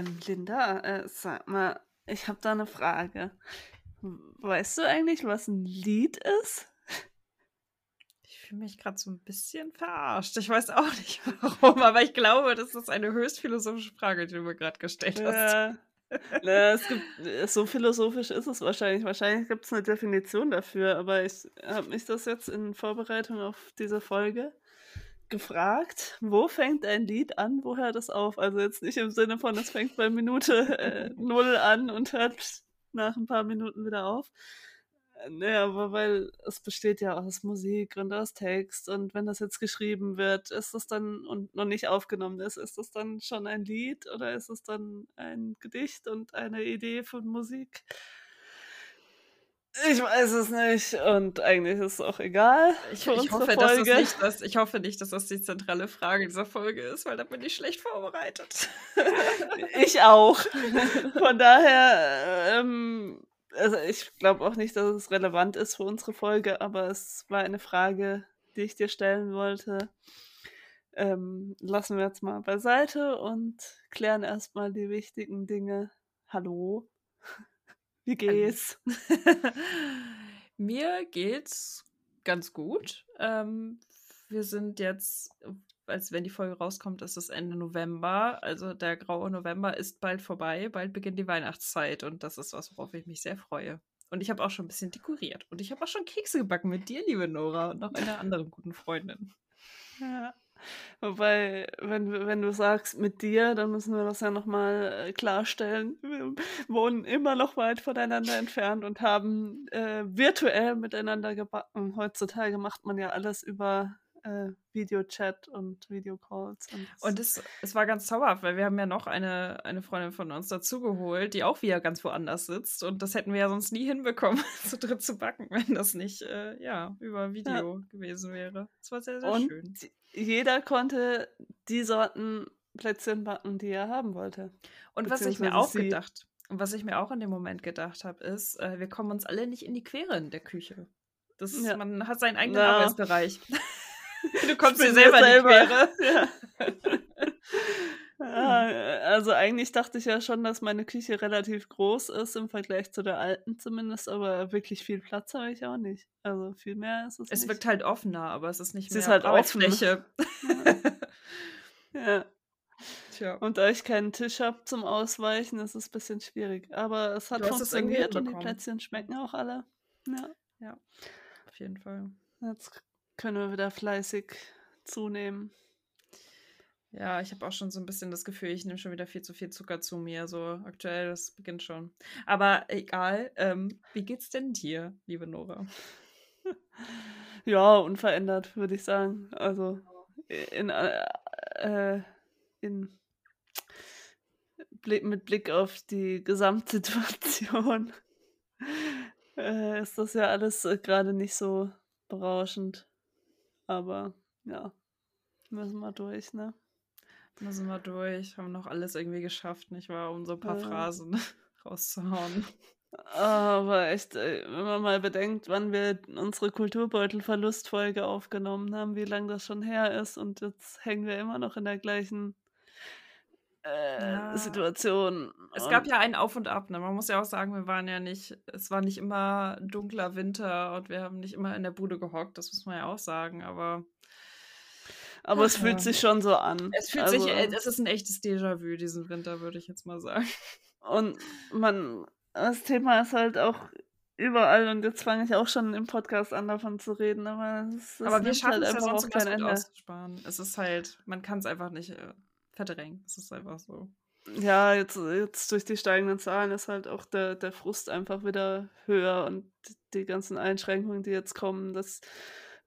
Ähm, Linda, äh, sag mal, ich habe da eine Frage. Weißt du eigentlich, was ein Lied ist? Ich fühle mich gerade so ein bisschen verarscht. Ich weiß auch nicht warum, aber ich glaube, das ist eine höchst philosophische Frage, die du mir gerade gestellt hast. Ja. Na, es gibt, äh, so philosophisch ist es wahrscheinlich. Wahrscheinlich gibt es eine Definition dafür, aber ich habe mich das jetzt in Vorbereitung auf diese Folge gefragt, wo fängt ein Lied an, wo hört es auf? Also jetzt nicht im Sinne von, es fängt bei Minute äh, null an und hört nach ein paar Minuten wieder auf. Äh, naja, aber weil es besteht ja aus Musik und aus Text und wenn das jetzt geschrieben wird, ist das dann und noch nicht aufgenommen ist, ist das dann schon ein Lied oder ist es dann ein Gedicht und eine Idee von Musik? Ich weiß es nicht und eigentlich ist es auch egal. Ich, ich hoffe, dass das nicht, das, ich hoffe nicht, dass das die zentrale Frage dieser Folge ist, weil da bin ich schlecht vorbereitet. ich auch. Von daher, ähm, also ich glaube auch nicht, dass es relevant ist für unsere Folge, aber es war eine Frage, die ich dir stellen wollte. Ähm, lassen wir jetzt mal beiseite und klären erstmal die wichtigen Dinge. Hallo. Wie geht's? Mir geht's ganz gut. Ähm, wir sind jetzt, als wenn die Folge rauskommt, ist es Ende November. Also der graue November ist bald vorbei. Bald beginnt die Weihnachtszeit und das ist was, worauf ich mich sehr freue. Und ich habe auch schon ein bisschen dekoriert. Und ich habe auch schon Kekse gebacken mit dir, liebe Nora, und noch einer anderen guten Freundin. Ja. Wobei, wenn, wenn du sagst mit dir, dann müssen wir das ja nochmal äh, klarstellen. Wir wohnen immer noch weit voneinander entfernt und haben äh, virtuell miteinander gebacken. Heutzutage macht man ja alles über äh, Videochat und Videocalls. Und, und es, es war ganz zauberhaft, weil wir haben ja noch eine, eine Freundin von uns dazugeholt, die auch wieder ganz woanders sitzt. Und das hätten wir ja sonst nie hinbekommen, zu dritt zu backen, wenn das nicht äh, ja, über Video ja. gewesen wäre. Das war sehr, sehr und schön. Jeder konnte die Sorten Plätzchen backen, die er haben wollte. Und was ich mir auch gedacht und was ich mir auch in dem Moment gedacht habe, ist, äh, wir kommen uns alle nicht in die Quere in der Küche. Das ist, ja. Man hat seinen eigenen Na. Arbeitsbereich. Du kommst dir selber, selber in die Quere. Ja. also eigentlich dachte ich ja schon, dass meine Küche relativ groß ist im Vergleich zu der alten zumindest, aber wirklich viel Platz habe ich auch nicht. Also viel mehr ist es, es nicht. Es wirkt halt offener, aber es ist nicht es mehr ist halt Arbeitsfläche. ja. ja. Tja. Und da ich keinen Tisch habe zum Ausweichen, ist es ein bisschen schwierig. Aber es hat funktioniert und die Plätzchen schmecken auch alle. Ja. Ja, auf jeden Fall. Jetzt können wir wieder fleißig zunehmen. Ja, ich habe auch schon so ein bisschen das Gefühl, ich nehme schon wieder viel zu viel Zucker zu mir. So aktuell, das beginnt schon. Aber egal, ähm, wie geht's denn dir, liebe Nora? ja, unverändert, würde ich sagen. Also in, äh, äh in Blick, mit Blick auf die Gesamtsituation äh, ist das ja alles äh, gerade nicht so berauschend. Aber ja, müssen wir durch, ne? Müssen wir durch. Haben noch alles irgendwie geschafft, nicht wahr? Um so ein paar ja. Phrasen rauszuhauen. Aber echt, wenn man mal bedenkt, wann wir unsere Kulturbeutelverlustfolge aufgenommen haben, wie lange das schon her ist und jetzt hängen wir immer noch in der gleichen äh, ja. Situation. Es gab ja ein Auf und Ab, ne? Man muss ja auch sagen, wir waren ja nicht, es war nicht immer dunkler Winter und wir haben nicht immer in der Bude gehockt, das muss man ja auch sagen, aber. Aber es fühlt sich schon so an. Es fühlt also, sich, äh, es ist ein echtes Déjà-vu diesen Winter, würde ich jetzt mal sagen. Und man, das Thema ist halt auch überall und jetzt fange ich auch schon im Podcast an davon zu reden, aber es, es aber wir schaffen halt es ja sonst kein Ende. auszusparen. Es ist halt, man kann es einfach nicht äh, verdrängt. Das ist einfach so. Ja, jetzt, jetzt durch die steigenden Zahlen ist halt auch der, der Frust einfach wieder höher und die ganzen Einschränkungen, die jetzt kommen, dass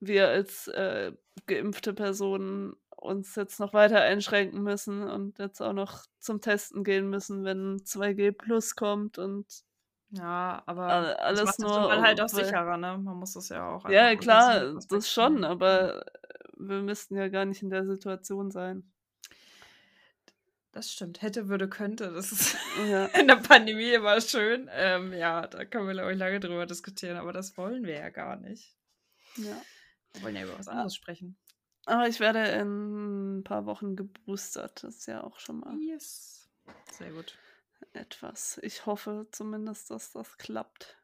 wir als äh, geimpfte Personen uns jetzt noch weiter einschränken müssen und jetzt auch noch zum Testen gehen müssen, wenn 2G Plus kommt und ja, aber alles das nur man halt auch sicherer, ne? Man muss das ja auch. Ja, klar, das schon, aber wir müssten ja gar nicht in der Situation sein. Das stimmt. Hätte, würde, könnte. Das ist ja. in der Pandemie immer schön. Ähm, ja, da können wir, glaube ich, lange drüber diskutieren, aber das wollen wir ja gar nicht. Ja. Wir wollen ja über was anderes sprechen. Aber ich werde in ein paar Wochen geboostert. Das ist ja auch schon mal. Yes. Sehr gut. Etwas. Ich hoffe zumindest, dass das klappt.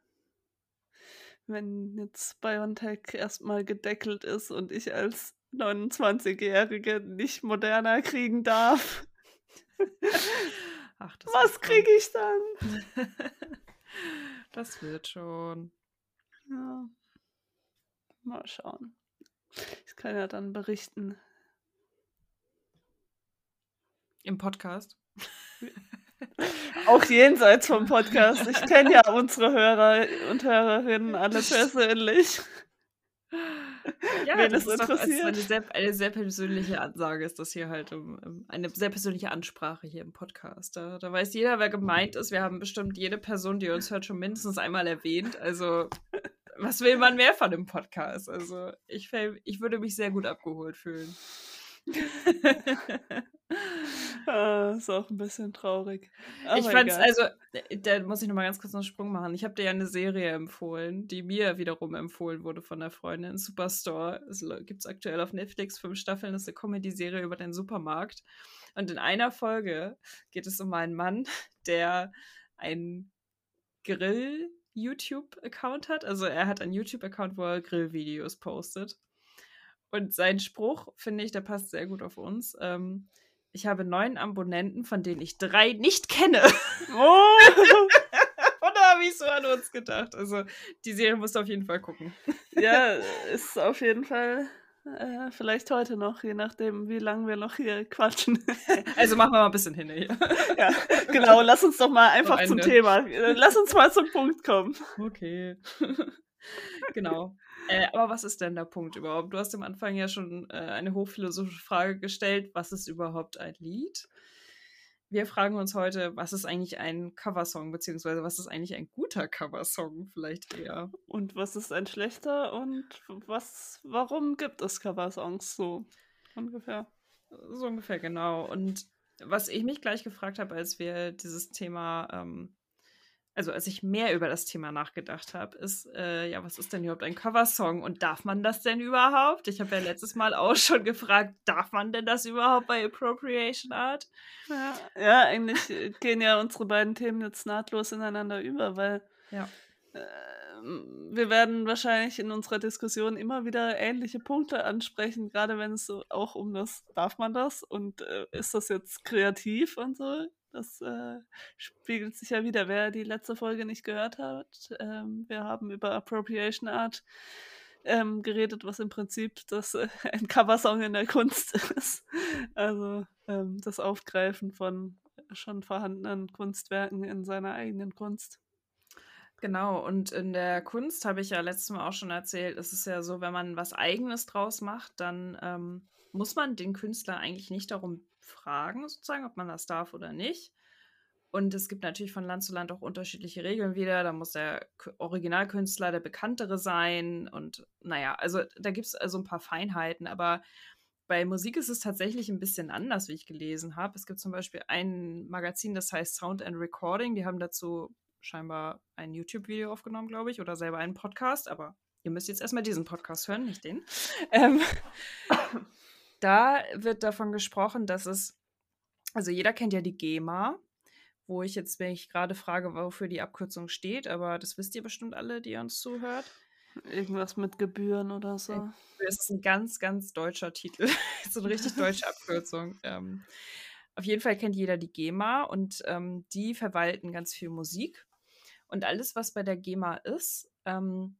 Wenn jetzt BioNTech erstmal gedeckelt ist und ich als 29-Jährige nicht moderner kriegen darf. Ach, Was kriege ich dann? das wird schon. Ja. Mal schauen. Ich kann ja dann berichten. Im Podcast? Auch jenseits vom Podcast. Ich kenne ja unsere Hörer und Hörerinnen alle persönlich. Ja, Wen das, ist interessiert. Doch, eine, sehr, eine sehr persönliche Ansage ist das hier halt, um, eine sehr persönliche Ansprache hier im Podcast. Da, da, weiß jeder, wer gemeint ist. Wir haben bestimmt jede Person, die uns hört, schon mindestens einmal erwähnt. Also, was will man mehr von dem Podcast? Also, ich, ich würde mich sehr gut abgeholt fühlen. ah, ist auch ein bisschen traurig. Aber ich fand's, egal. also, äh, da muss ich nochmal ganz kurz einen Sprung machen. Ich habe dir ja eine Serie empfohlen, die mir wiederum empfohlen wurde von der Freundin. Superstore. Es gibt es aktuell auf Netflix, fünf Staffeln. Das ist eine Comedy-Serie über den Supermarkt. Und in einer Folge geht es um einen Mann, der einen Grill-YouTube-Account hat. Also er hat einen YouTube-Account, wo er Grillvideos postet. Und sein Spruch, finde ich, der passt sehr gut auf uns. Ähm, ich habe neun Abonnenten, von denen ich drei nicht kenne. Oh! Und da habe ich so an uns gedacht. Also, die Serie musst du auf jeden Fall gucken. Ja, ist auf jeden Fall äh, vielleicht heute noch, je nachdem, wie lange wir noch hier quatschen. Also machen wir mal ein bisschen hin hier. Ja, genau, lass uns doch mal einfach zum Thema. Lass uns mal zum Punkt kommen. Okay. genau. Äh, aber was ist denn der Punkt überhaupt? Du hast am Anfang ja schon äh, eine hochphilosophische Frage gestellt. Was ist überhaupt ein Lied? Wir fragen uns heute, was ist eigentlich ein Coversong, beziehungsweise was ist eigentlich ein guter Coversong vielleicht eher? Und was ist ein schlechter und was, warum gibt es Coversongs so ungefähr? So ungefähr, genau. Und was ich mich gleich gefragt habe, als wir dieses Thema ähm, also als ich mehr über das Thema nachgedacht habe, ist, äh, ja, was ist denn überhaupt ein Coversong und darf man das denn überhaupt? Ich habe ja letztes Mal auch schon gefragt, darf man denn das überhaupt bei Appropriation Art? Ja, ja eigentlich gehen ja unsere beiden Themen jetzt nahtlos ineinander über, weil ja. äh, wir werden wahrscheinlich in unserer Diskussion immer wieder ähnliche Punkte ansprechen, gerade wenn es so auch um das, darf man das und äh, ist das jetzt kreativ und so das äh, spiegelt sich ja wieder. Wer die letzte Folge nicht gehört hat, ähm, wir haben über Appropriation Art ähm, geredet, was im Prinzip das äh, ein Coversong in der Kunst ist. Also ähm, das Aufgreifen von schon vorhandenen Kunstwerken in seiner eigenen Kunst. Genau, und in der Kunst habe ich ja letztes Mal auch schon erzählt, ist es ja so, wenn man was Eigenes draus macht, dann ähm, muss man den Künstler eigentlich nicht darum fragen, sozusagen, ob man das darf oder nicht. Und es gibt natürlich von Land zu Land auch unterschiedliche Regeln wieder. Da muss der Originalkünstler der bekanntere sein. Und naja, also da gibt es also ein paar Feinheiten. Aber bei Musik ist es tatsächlich ein bisschen anders, wie ich gelesen habe. Es gibt zum Beispiel ein Magazin, das heißt Sound and Recording. Die haben dazu scheinbar ein YouTube-Video aufgenommen, glaube ich, oder selber einen Podcast. Aber ihr müsst jetzt erstmal diesen Podcast hören, nicht den. Ähm, da wird davon gesprochen, dass es, also jeder kennt ja die GEMA, wo ich jetzt, wenn ich gerade frage, wofür die Abkürzung steht, aber das wisst ihr bestimmt alle, die uns zuhört. Irgendwas mit Gebühren oder so. Das ist ein ganz, ganz deutscher Titel. so eine richtig deutsche Abkürzung. Ähm, auf jeden Fall kennt jeder die GEMA und ähm, die verwalten ganz viel Musik. Und alles, was bei der GEMA ist, ähm,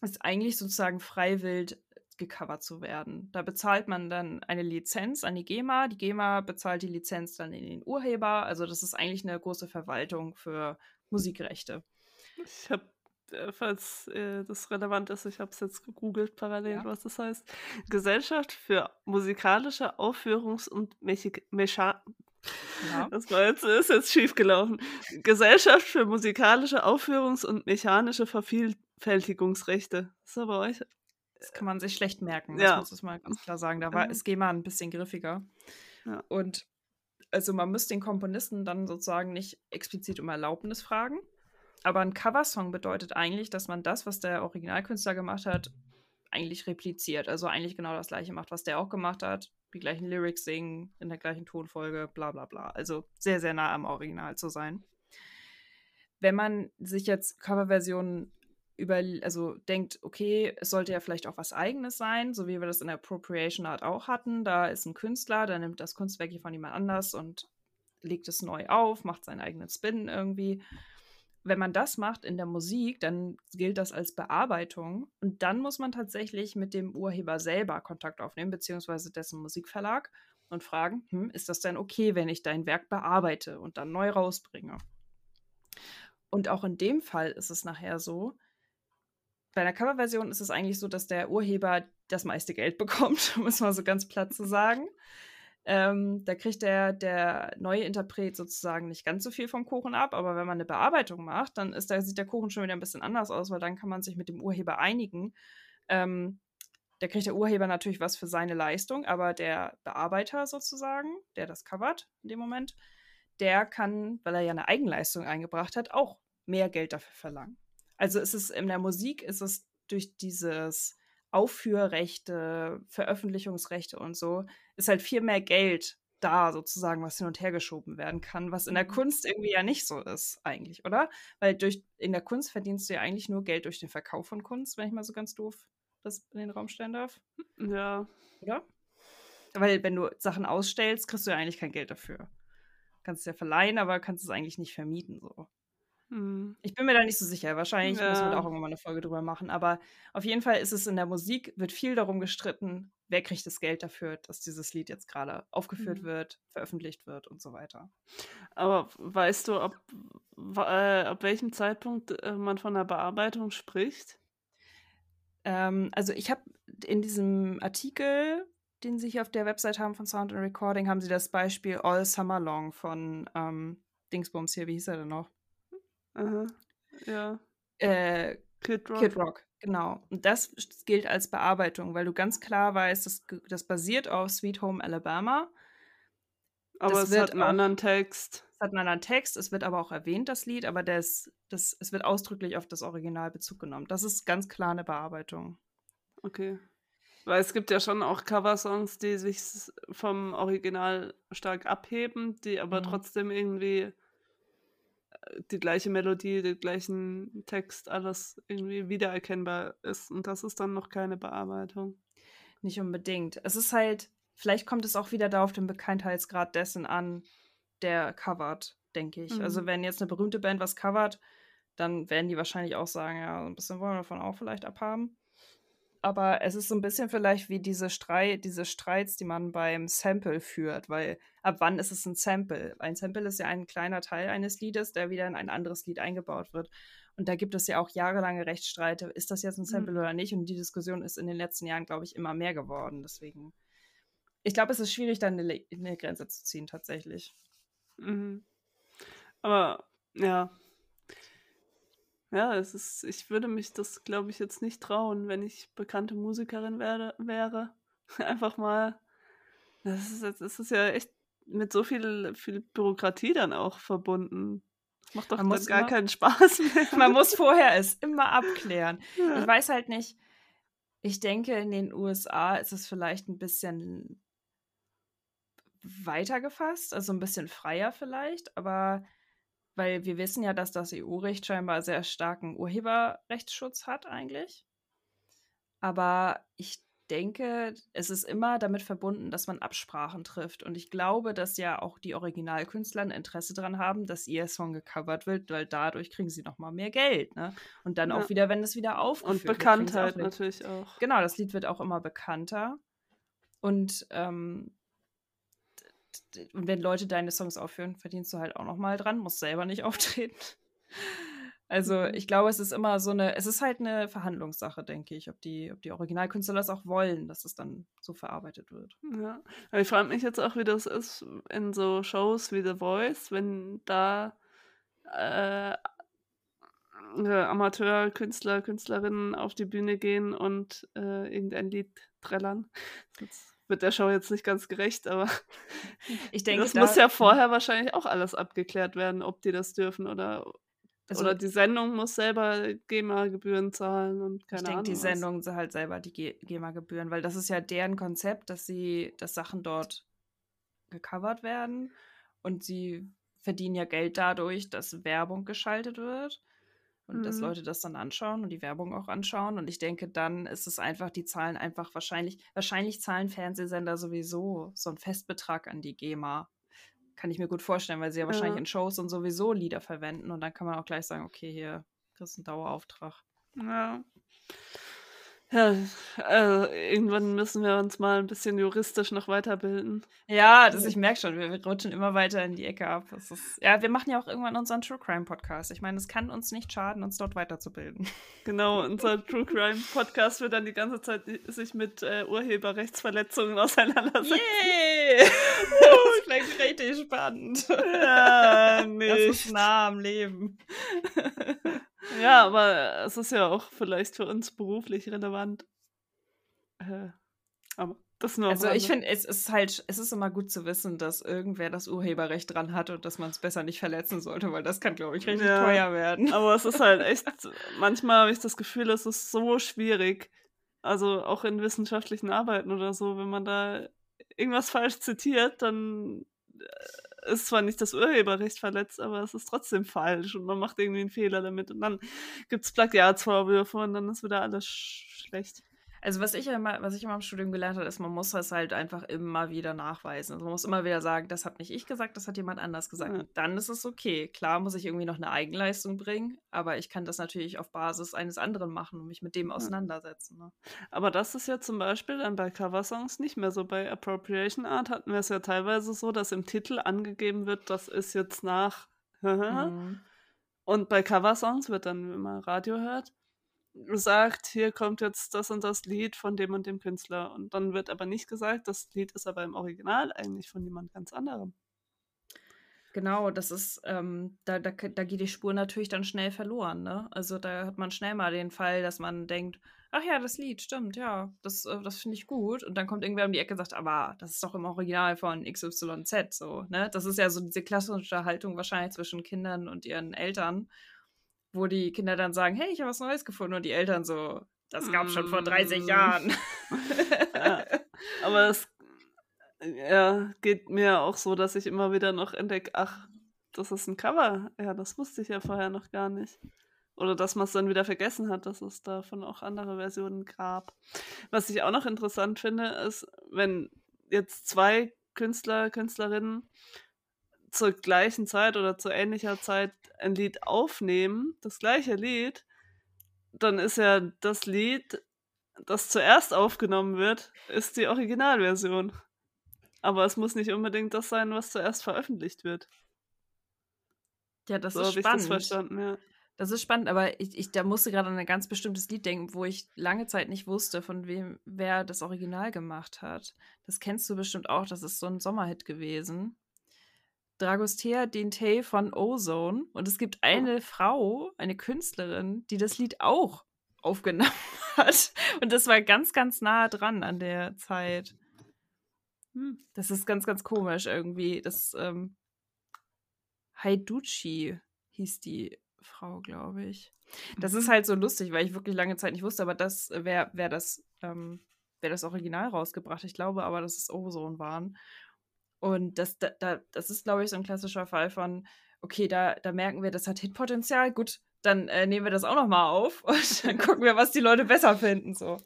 ist eigentlich sozusagen freiwillig gecovert zu werden. Da bezahlt man dann eine Lizenz an die GEMA. Die GEMA bezahlt die Lizenz dann in den Urheber. Also das ist eigentlich eine große Verwaltung für Musikrechte. Ich habe, äh, falls äh, das relevant ist, ich habe es jetzt gegoogelt parallel, ja. was das heißt. Gesellschaft für musikalische Aufführungs- und Mecha ja. Das war jetzt, ist jetzt schief gelaufen. Gesellschaft für musikalische Aufführungs- und mechanische Vervielfältigungsrechte. Das ist aber euch das kann man sich schlecht merken, ja. muss ich mal ganz klar sagen. Da war mhm. es GEMA ein bisschen griffiger. Ja. Und also man müsste den Komponisten dann sozusagen nicht explizit um Erlaubnis fragen. Aber ein Coversong bedeutet eigentlich, dass man das, was der Originalkünstler gemacht hat, eigentlich repliziert. Also eigentlich genau das gleiche macht, was der auch gemacht hat. die gleichen Lyrics singen, in der gleichen Tonfolge, bla bla bla. Also sehr, sehr nah am Original zu sein. Wenn man sich jetzt Coverversionen über, also denkt, okay, es sollte ja vielleicht auch was Eigenes sein, so wie wir das in der Appropriation Art auch hatten. Da ist ein Künstler, der nimmt das Kunstwerk hier von jemand anders und legt es neu auf, macht seinen eigenen Spin irgendwie. Wenn man das macht in der Musik, dann gilt das als Bearbeitung und dann muss man tatsächlich mit dem Urheber selber Kontakt aufnehmen, beziehungsweise dessen Musikverlag und fragen, hm, ist das denn okay, wenn ich dein Werk bearbeite und dann neu rausbringe? Und auch in dem Fall ist es nachher so, bei einer Coverversion ist es eigentlich so, dass der Urheber das meiste Geld bekommt, um es mal so ganz platt zu sagen. Ähm, da kriegt der, der neue Interpret sozusagen nicht ganz so viel vom Kuchen ab, aber wenn man eine Bearbeitung macht, dann ist da, sieht der Kuchen schon wieder ein bisschen anders aus, weil dann kann man sich mit dem Urheber einigen. Ähm, da kriegt der Urheber natürlich was für seine Leistung, aber der Bearbeiter sozusagen, der das covert in dem Moment, der kann, weil er ja eine Eigenleistung eingebracht hat, auch mehr Geld dafür verlangen. Also ist es in der Musik, ist es durch dieses Aufführrechte, Veröffentlichungsrechte und so, ist halt viel mehr Geld da sozusagen, was hin und her geschoben werden kann, was in der mhm. Kunst irgendwie ja nicht so ist eigentlich, oder? Weil durch in der Kunst verdienst du ja eigentlich nur Geld durch den Verkauf von Kunst, wenn ich mal so ganz doof das in den Raum stellen darf. Ja. Oder? Weil wenn du Sachen ausstellst, kriegst du ja eigentlich kein Geld dafür. Kannst es ja verleihen, aber kannst es eigentlich nicht vermieten so. Mhm. Ich bin mir da nicht so sicher. Wahrscheinlich müssen wir da Ja. auch irgendwann mal eine Folge drüber machen. Aber auf jeden Fall ist es in der Musik, wird viel darum gestritten, wer kriegt das Geld dafür, dass dieses Lied jetzt gerade aufgeführt Mhm. wird, veröffentlicht wird und so weiter. Aber weißt du, ob, äh, ab welchem Zeitpunkt äh, man von der Bearbeitung spricht? Ähm, also ich habe in diesem Artikel, den Sie hier auf der Website haben von Sound and Recording, haben Sie das Beispiel All Summer Long von ähm, Dingsbums hier, wie hieß er denn noch? Aha. Ja. Äh, Kid Rock. Kid Rock, genau. Und das gilt als Bearbeitung, weil du ganz klar weißt, das, das basiert auf Sweet Home Alabama. Aber das es wird hat einen auch- anderen Text. Es hat einen anderen Text, es wird aber auch erwähnt, das Lied, aber das, das, es wird ausdrücklich auf das Original Bezug genommen. Das ist ganz klar eine Bearbeitung. Okay. Weil es gibt ja schon auch Coversongs, die sich vom Original stark abheben, die aber Mhm. trotzdem irgendwie die gleiche Melodie, den gleichen Text, alles irgendwie wiedererkennbar ist. Und das ist dann noch keine Bearbeitung. Nicht unbedingt. Es ist halt, vielleicht kommt es auch wieder da auf den Bekanntheitsgrad dessen an, der covert, denke ich. Also Mhm. wenn jetzt eine berühmte Band was covert, dann werden die wahrscheinlich auch sagen, ja, so ein bisschen wollen wir davon auch vielleicht abhaben. Aber es ist so ein bisschen vielleicht wie diese, Streit, diese Streits, die man beim Sample führt, weil ab wann ist es ein Sample? Ein Sample ist ja ein kleiner Teil eines Liedes, der wieder in ein anderes Lied eingebaut wird. Und da gibt es ja auch jahrelange Rechtsstreite, ist das jetzt ein Sample Mhm. oder nicht? Und die Diskussion ist in den letzten Jahren, glaube ich, immer mehr geworden. Deswegen, ich glaube, es ist schwierig, da eine, eine Grenze zu ziehen, tatsächlich. Mhm. Aber ja. Ja, es ist, ich würde mich das, glaube ich, jetzt nicht trauen, wenn ich bekannte Musikerin werde, wäre. Einfach mal. Das ist, das ist ja echt mit so viel, viel Bürokratie dann auch verbunden. Das macht doch dann gar immer- keinen Spaß mehr. Man muss vorher es immer abklären. Ja. Ich weiß halt nicht. Ich denke, in den USA ist es vielleicht ein bisschen weiter gefasst, also ein bisschen freier vielleicht, aber weil wir wissen ja, dass das EU-Recht scheinbar sehr starken Urheberrechtsschutz hat eigentlich. Aber ich denke, es ist immer damit verbunden, dass man Absprachen trifft. Und ich glaube, dass ja auch die Originalkünstler ein Interesse daran haben, dass ihr Song gecovert wird, weil dadurch kriegen sie noch mal mehr Geld. Ne? Und dann Ja. auch wieder, wenn es wieder aufgeführt Und wird, kriegen sie auch Bekanntheit natürlich auch. Genau, das Lied wird auch immer bekannter. Und, ähm, und wenn Leute deine Songs aufführen, verdienst du halt auch noch mal dran, musst selber nicht auftreten. Also Mhm. ich glaube, es ist immer so eine, es ist halt eine Verhandlungssache, denke ich, ob die, ob die Originalkünstler das auch wollen, dass es dann so verarbeitet wird. Ja, aber ich frage mich jetzt auch, wie das ist in so Shows wie The Voice, wenn da äh, Amateurkünstler, Künstlerinnen auf die Bühne gehen und äh, irgendein Lied trällern. Das wird der Show jetzt nicht ganz gerecht, aber Ich denke, das da, muss ja vorher wahrscheinlich auch alles abgeklärt werden, ob die das dürfen oder Also, Oder die Sendung muss selber GEMA-Gebühren zahlen und keine ich Ahnung. Ich denke, die Sendung was. halt selber die GEMA-Gebühren, weil das ist ja deren Konzept, dass sie, dass Sachen dort gecovert werden und sie verdienen ja Geld dadurch, dass Werbung geschaltet wird und mhm. dass Leute das dann anschauen und die Werbung auch anschauen. Und ich denke, dann ist es einfach, die zahlen einfach wahrscheinlich, wahrscheinlich zahlen Fernsehsender sowieso so einen Festbetrag an die GEMA kann ich mir gut vorstellen, weil sie ja, ja. wahrscheinlich in Shows und sowieso Lieder verwenden und dann kann man auch gleich sagen, okay, hier kriegst du einen Dauerauftrag. Ja. Ja, äh, irgendwann müssen wir uns mal ein bisschen juristisch noch weiterbilden. Ja, das, ich merke schon, wir, wir rutschen immer weiter in die Ecke ab. Ist, ja, wir machen ja auch irgendwann unseren True Crime Podcast. Ich meine, es kann uns nicht schaden, uns dort weiterzubilden. Genau, unser True Crime Podcast wird dann die ganze Zeit sich mit äh, Urheberrechtsverletzungen auseinandersetzen. Yay! das klingt richtig spannend. Ja, nicht. Das ist nah am Leben. Ja, aber es ist ja auch vielleicht für uns beruflich relevant. Äh, aber das nur also ich finde, es ist halt, es ist immer gut zu wissen, dass irgendwer das Urheberrecht dran hat und dass man es besser nicht verletzen sollte, weil das kann, glaube ich, richtig ja, teuer werden. Aber es ist halt echt, manchmal habe ich das Gefühl, es ist so schwierig. Also auch in wissenschaftlichen Arbeiten oder so, wenn man da irgendwas falsch zitiert, dann äh, ist zwar nicht das Urheberrecht verletzt, aber es ist trotzdem falsch und man macht irgendwie einen Fehler damit und dann gibt es Plagiatsvorwürfe und dann ist wieder alles schlecht. Also was ich immer, was ich immer im Studium gelernt habe, ist, man muss das halt einfach immer wieder nachweisen. Also man muss immer wieder sagen, das hat nicht ich gesagt, das hat jemand anders gesagt. Ja. Dann ist es okay. Klar muss ich irgendwie noch eine Eigenleistung bringen, aber ich kann das natürlich auf Basis eines anderen machen und mich mit dem auseinandersetzen. Ne? Aber das ist ja zum Beispiel dann bei Coversongs nicht mehr so. Bei Appropriation Art hatten wir es ja teilweise so, dass im Titel angegeben wird, das ist jetzt nach mhm. und bei Coversongs wird dann, wenn man Radio hört, sagt, hier kommt jetzt das und das Lied von dem und dem Künstler. Und dann wird aber nicht gesagt, das Lied ist aber im Original eigentlich von jemand ganz anderem. Genau, das ist, ähm, da, da, da geht die Spur natürlich dann schnell verloren, ne? Also da hat man schnell mal den Fall, dass man denkt, ach ja, das Lied, stimmt, ja, das, äh, das finde ich gut. Und dann kommt irgendwer um die Ecke und sagt, aber das ist doch im Original von XYZ, so, ne? Das ist ja so diese klassische Haltung wahrscheinlich zwischen Kindern und ihren Eltern wo die Kinder dann sagen, hey, ich habe was Neues gefunden und die Eltern so, das gab es schon vor 30 mm. Jahren. ja, aber es ja, geht mir auch so, dass ich immer wieder noch entdecke, ach, das ist ein Cover. Ja, das wusste ich ja vorher noch gar nicht. Oder dass man es dann wieder vergessen hat, dass es davon auch andere Versionen gab. Was ich auch noch interessant finde, ist, wenn jetzt zwei Künstler, Künstlerinnen zur gleichen Zeit oder zu ähnlicher Zeit ein Lied aufnehmen, das gleiche Lied, dann ist ja das Lied, das zuerst aufgenommen wird, ist die Originalversion. Aber es muss nicht unbedingt das sein, was zuerst veröffentlicht wird. Ja, das so ist spannend. Das, verstanden, ja. das ist spannend, aber ich, ich da musste gerade an ein ganz bestimmtes Lied denken, wo ich lange Zeit nicht wusste, von wem wer das Original gemacht hat. Das kennst du bestimmt auch, das ist so ein Sommerhit gewesen. Dragostea Dintei von Ozone. Und es gibt oh. eine. Frau, eine Künstlerin, die das Lied auch aufgenommen hat. Und das war ganz, ganz nah dran an der Zeit. Hm. Das ist ganz, ganz komisch irgendwie. Das ähm, Haiduchi hieß die Frau, glaube ich. Das ist mhm. halt so lustig, weil ich wirklich lange Zeit nicht wusste, aber das, wer, wer das, ähm, wer das Original rausgebracht, ich glaube aber, dass es Ozone waren. Und das, da, das ist, glaube ich, so ein klassischer Fall von, okay, da, da merken wir, das hat Hitpotenzial, gut, dann äh, nehmen wir das auch nochmal auf und dann gucken wir, was die Leute besser finden. So.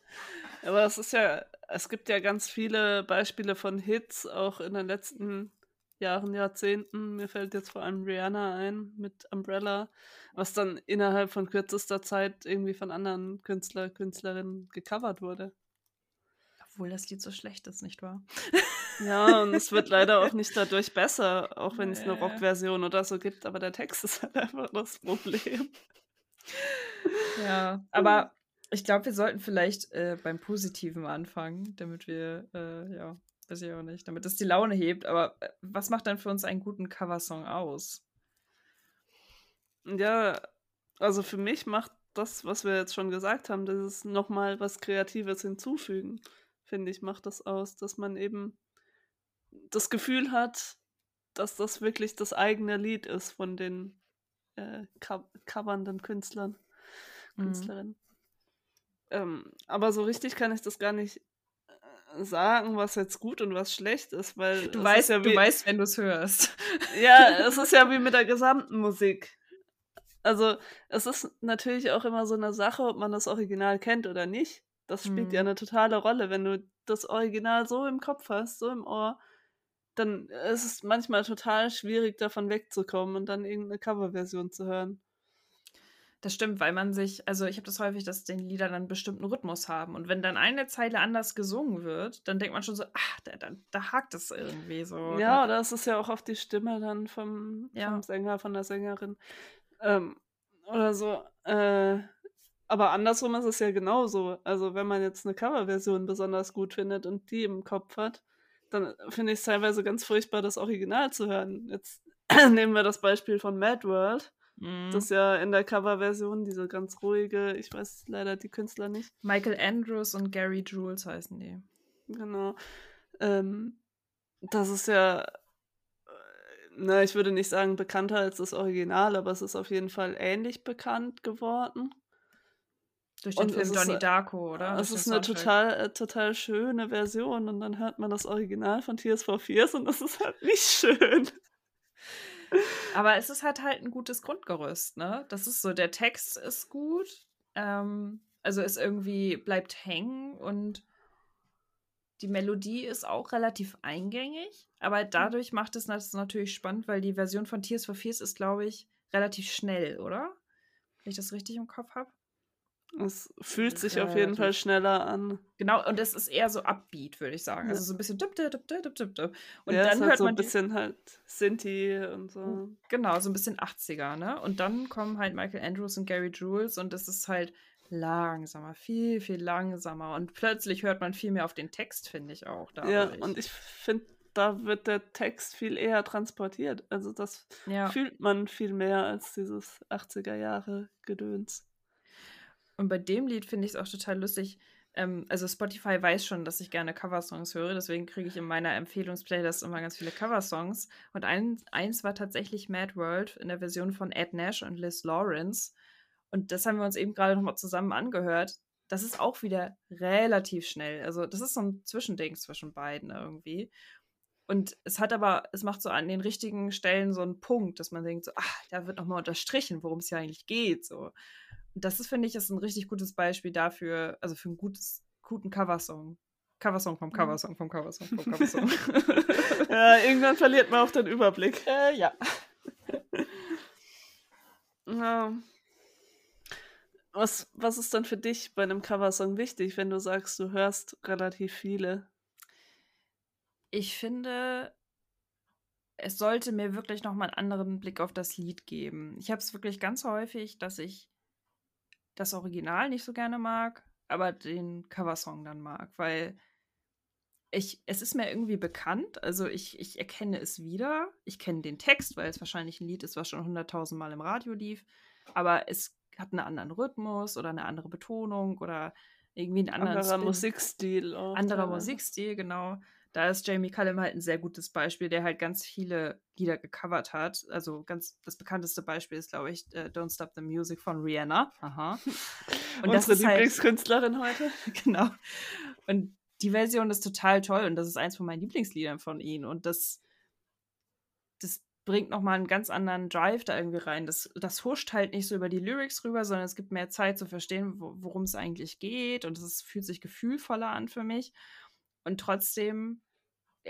Aber es ist ja, es gibt ja ganz viele Beispiele von Hits, auch in den letzten Jahren, Jahrzehnten. Mir fällt jetzt vor allem Rihanna ein mit Umbrella, was dann innerhalb von kürzester Zeit irgendwie von anderen Künstler, Künstlerinnen gecovert wurde. Obwohl das Lied so schlecht ist, nicht wahr? Ja, und es wird leider auch nicht dadurch besser, auch wenn es eine Rockversion oder so gibt, aber der Text ist halt einfach das Problem. Ja, aber ich glaube, wir sollten vielleicht äh, beim Positiven anfangen, damit wir, äh, ja, weiß ich auch nicht, damit es die Laune hebt. Aber äh, was macht dann für uns einen guten Coversong aus? Ja, also für mich macht das, was wir jetzt schon gesagt haben, das ist nochmal was Kreatives hinzufügen finde ich, macht das aus, dass man eben das Gefühl hat, dass das wirklich das eigene Lied ist von den äh, co covernden Künstlern, mhm. Künstlerinnen. Ähm, aber so richtig kann ich das gar nicht äh, sagen, was jetzt gut und was schlecht ist, weil du weißt, ja wie, du weißt, wenn du es hörst. Ja, es ist ja wie mit der gesamten Musik. Also es ist natürlich auch immer so eine Sache, ob man das Original kennt oder nicht. Das spielt mhm. ja eine totale Rolle. Wenn du das Original so im Kopf hast, so im Ohr, dann ist es manchmal total schwierig, davon wegzukommen und dann irgendeine Coverversion zu hören. Das stimmt, weil man sich, also ich habe das häufig, dass den Lieder dann einen bestimmten Rhythmus haben. Und wenn dann eine Zeile anders gesungen wird, dann denkt man schon so, ach, da, da, da hakt es irgendwie so. Ja, oder es ist ja auch auf die Stimme dann vom, ja. vom Sänger, von der Sängerin. Ähm, oder so. Äh, aber andersrum ist es ja genauso. Also wenn man jetzt eine Coverversion besonders gut findet und die im Kopf hat, dann finde ich es teilweise ganz furchtbar, das Original zu hören. Jetzt nehmen wir das Beispiel von Mad World. Mhm. Das ja in der Coverversion, diese ganz ruhige, ich weiß leider die Künstler nicht. Michael Andrews und Gary Jules heißen die. Genau. Ähm, das ist ja na, ich würde nicht sagen bekannter als das Original, aber es ist auf jeden Fall ähnlich bekannt geworden. Durch den und Film Donnie Darko, oder? Es ist eine total, äh, total schöne Version und dann hört man das Original von Tears for Fears und das ist halt nicht schön. Aber es ist halt halt ein gutes Grundgerüst, ne? Das ist so, der Text ist gut, ähm, also ist irgendwie, bleibt hängen und die Melodie ist auch relativ eingängig, aber mhm. dadurch macht es das natürlich spannend, weil die Version von Tears for Fears ist, glaube ich, relativ schnell, oder? Wenn ich das richtig im Kopf habe. Es fühlt sich relativ. auf jeden Fall schneller an. Genau, und es ist eher so upbeat, würde ich sagen. Ja. Also so ein bisschen dip, dip, dip, dip, dip, dip. Und ja, dann hört halt so man ein bisschen halt Sinti und so. Genau, so ein bisschen 80er, ne? Und dann kommen halt Michael Andrews und Gary Jules und das ist halt langsamer, viel, viel langsamer. Und plötzlich hört man viel mehr auf den Text, finde ich auch. Dadurch. Ja, und ich finde, da wird der Text viel eher transportiert. Also das ja. fühlt man viel mehr als dieses 80er Jahre Gedöns. Und bei dem Lied finde ich es auch total lustig. Ähm, also Spotify weiß schon, dass ich gerne Coversongs höre, deswegen kriege ich in meiner Empfehlungsplaylist immer ganz viele Coversongs. Und ein, eins war tatsächlich Mad World in der Version von Ed Nash und Liz Lawrence. Und das haben wir uns eben gerade nochmal zusammen angehört. Das ist auch wieder relativ schnell. Also, das ist so ein Zwischending zwischen beiden irgendwie. Und es hat aber, es macht so an den richtigen Stellen so einen Punkt, dass man denkt, so, ach, da wird nochmal unterstrichen, worum es ja eigentlich geht. So. Das ist, finde ich, ist ein richtig gutes Beispiel dafür, also für einen gutes, guten Coversong. Coversong vom mhm. Coversong vom Coversong vom Coversong. ja, irgendwann verliert man auch den Überblick. Äh, ja. ja. Was, was ist dann für dich bei einem Coversong wichtig, wenn du sagst, du hörst relativ viele? Ich finde, es sollte mir wirklich nochmal einen anderen Blick auf das Lied geben. Ich habe es wirklich ganz häufig, dass ich das Original nicht so gerne mag, aber den Coversong dann mag, weil ich, es ist mir irgendwie bekannt, also ich, ich erkenne es wieder. Ich kenne den Text, weil es wahrscheinlich ein Lied ist, was schon hunderttausend Mal im Radio lief, aber es hat einen anderen Rhythmus oder eine andere Betonung oder irgendwie einen anderen anderer Spin. Musikstil. Auch, anderer ja. Musikstil, genau. Da ist Jamie Cullum halt ein sehr gutes Beispiel, der halt ganz viele Lieder gecovert hat. Also ganz das bekannteste Beispiel ist, glaube ich, uh, Don't Stop the Music von Rihanna. Aha. Und Unsere das ist halt Lieblingskünstlerin halt, heute. genau. Und die Version ist total toll und das ist eins von meinen Lieblingsliedern von ihm. Und das, das bringt nochmal einen ganz anderen Drive da irgendwie rein. Das, das huscht halt nicht so über die Lyrics rüber, sondern es gibt mehr Zeit zu verstehen, wo, worum es eigentlich geht. Und es fühlt sich gefühlvoller an für mich. Und trotzdem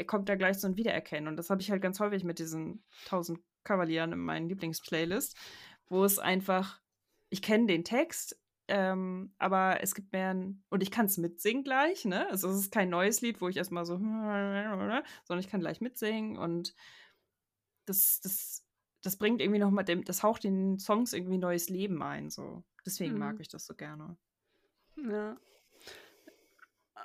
kommt da gleich so ein Wiedererkennen. Und das habe ich halt ganz häufig mit diesen 1000 Kavalieren in meinen Lieblingsplaylist, wo es einfach, ich kenne den Text, ähm, aber es gibt mehr ein, und ich kann es mitsingen gleich, ne? Also es ist kein neues Lied, wo ich erstmal so, sondern ich kann gleich mitsingen und das, das, das bringt irgendwie noch mal, dem, das haucht den Songs irgendwie neues Leben ein. So. Deswegen mhm. mag ich das so gerne. Ja.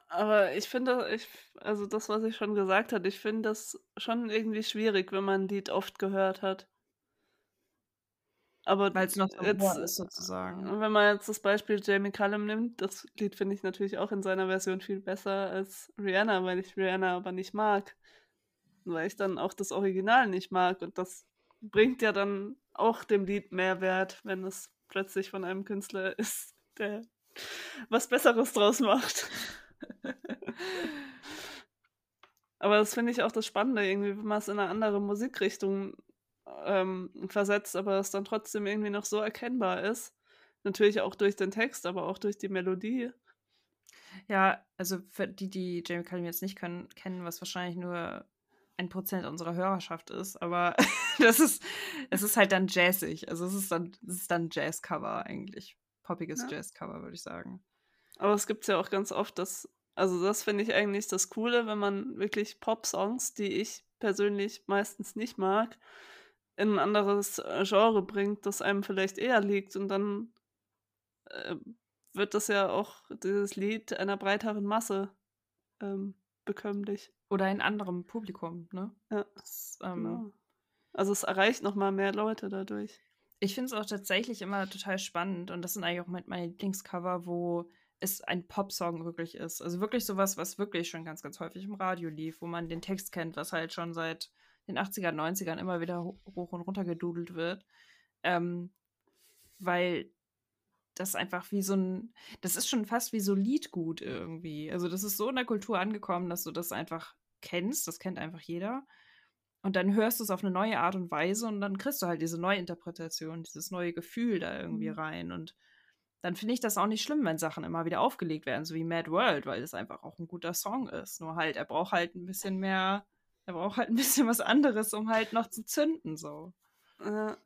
Aber ich finde, ich, also das, was ich schon gesagt habe, ich finde das schon irgendwie schwierig, wenn man ein Lied oft gehört hat. Aber weil es noch so jetzt, ist sozusagen. Wenn man jetzt das Beispiel Jamie Cullum nimmt, das Lied finde ich natürlich auch in seiner Version viel besser als Rihanna, weil ich Rihanna aber nicht mag weil ich dann auch das Original nicht mag. Und das bringt ja dann auch dem Lied mehr wert, wenn es plötzlich von einem Künstler ist, der was Besseres draus macht. Aber das finde ich auch das Spannende, irgendwie, wenn man es in eine andere Musikrichtung ähm, versetzt, aber es dann trotzdem irgendwie noch so erkennbar ist. Natürlich auch durch den Text, aber auch durch die Melodie. Ja, also für die, die Jamie Cullum jetzt nicht können, kennen, was wahrscheinlich nur ein Prozent unserer Hörerschaft ist, aber das ist, es ist halt dann jazzig. Also es ist dann, es ist dann Jazzcover eigentlich. Poppiges ja. Jazzcover, würde ich sagen. Aber es gibt ja auch ganz oft, dass, also das finde ich eigentlich das Coole, wenn man wirklich Pop-Songs, die ich persönlich meistens nicht mag, in ein anderes äh, Genre bringt, das einem vielleicht eher liegt und dann äh, wird das ja auch dieses Lied einer breiteren Masse ähm, bekömmlich. Oder in anderem Publikum, ne? Ja. Das, ähm, genau. Also es erreicht nochmal mehr Leute dadurch. Ich finde es auch tatsächlich immer total spannend und das sind eigentlich auch meine Lieblingscover, wo es ein Popsong wirklich ist. Also wirklich sowas, was wirklich schon ganz, ganz häufig im Radio lief, wo man den Text kennt, was halt schon seit den 80er, 90ern immer wieder hoch und runter gedudelt wird. Ähm, weil das einfach wie so ein, das ist schon fast wie so Liedgut irgendwie. Also das ist so in der Kultur angekommen, dass du das einfach kennst, das kennt einfach jeder. Und dann hörst du es auf eine neue Art und Weise und dann kriegst du halt diese neue Interpretation, dieses neue Gefühl da irgendwie mhm. rein. Und dann finde ich das auch nicht schlimm, wenn Sachen immer wieder aufgelegt werden, so wie Mad World, weil es einfach auch ein guter Song ist. Nur halt, er braucht halt ein bisschen mehr, er braucht halt ein bisschen was anderes, um halt noch zu zünden, so. Da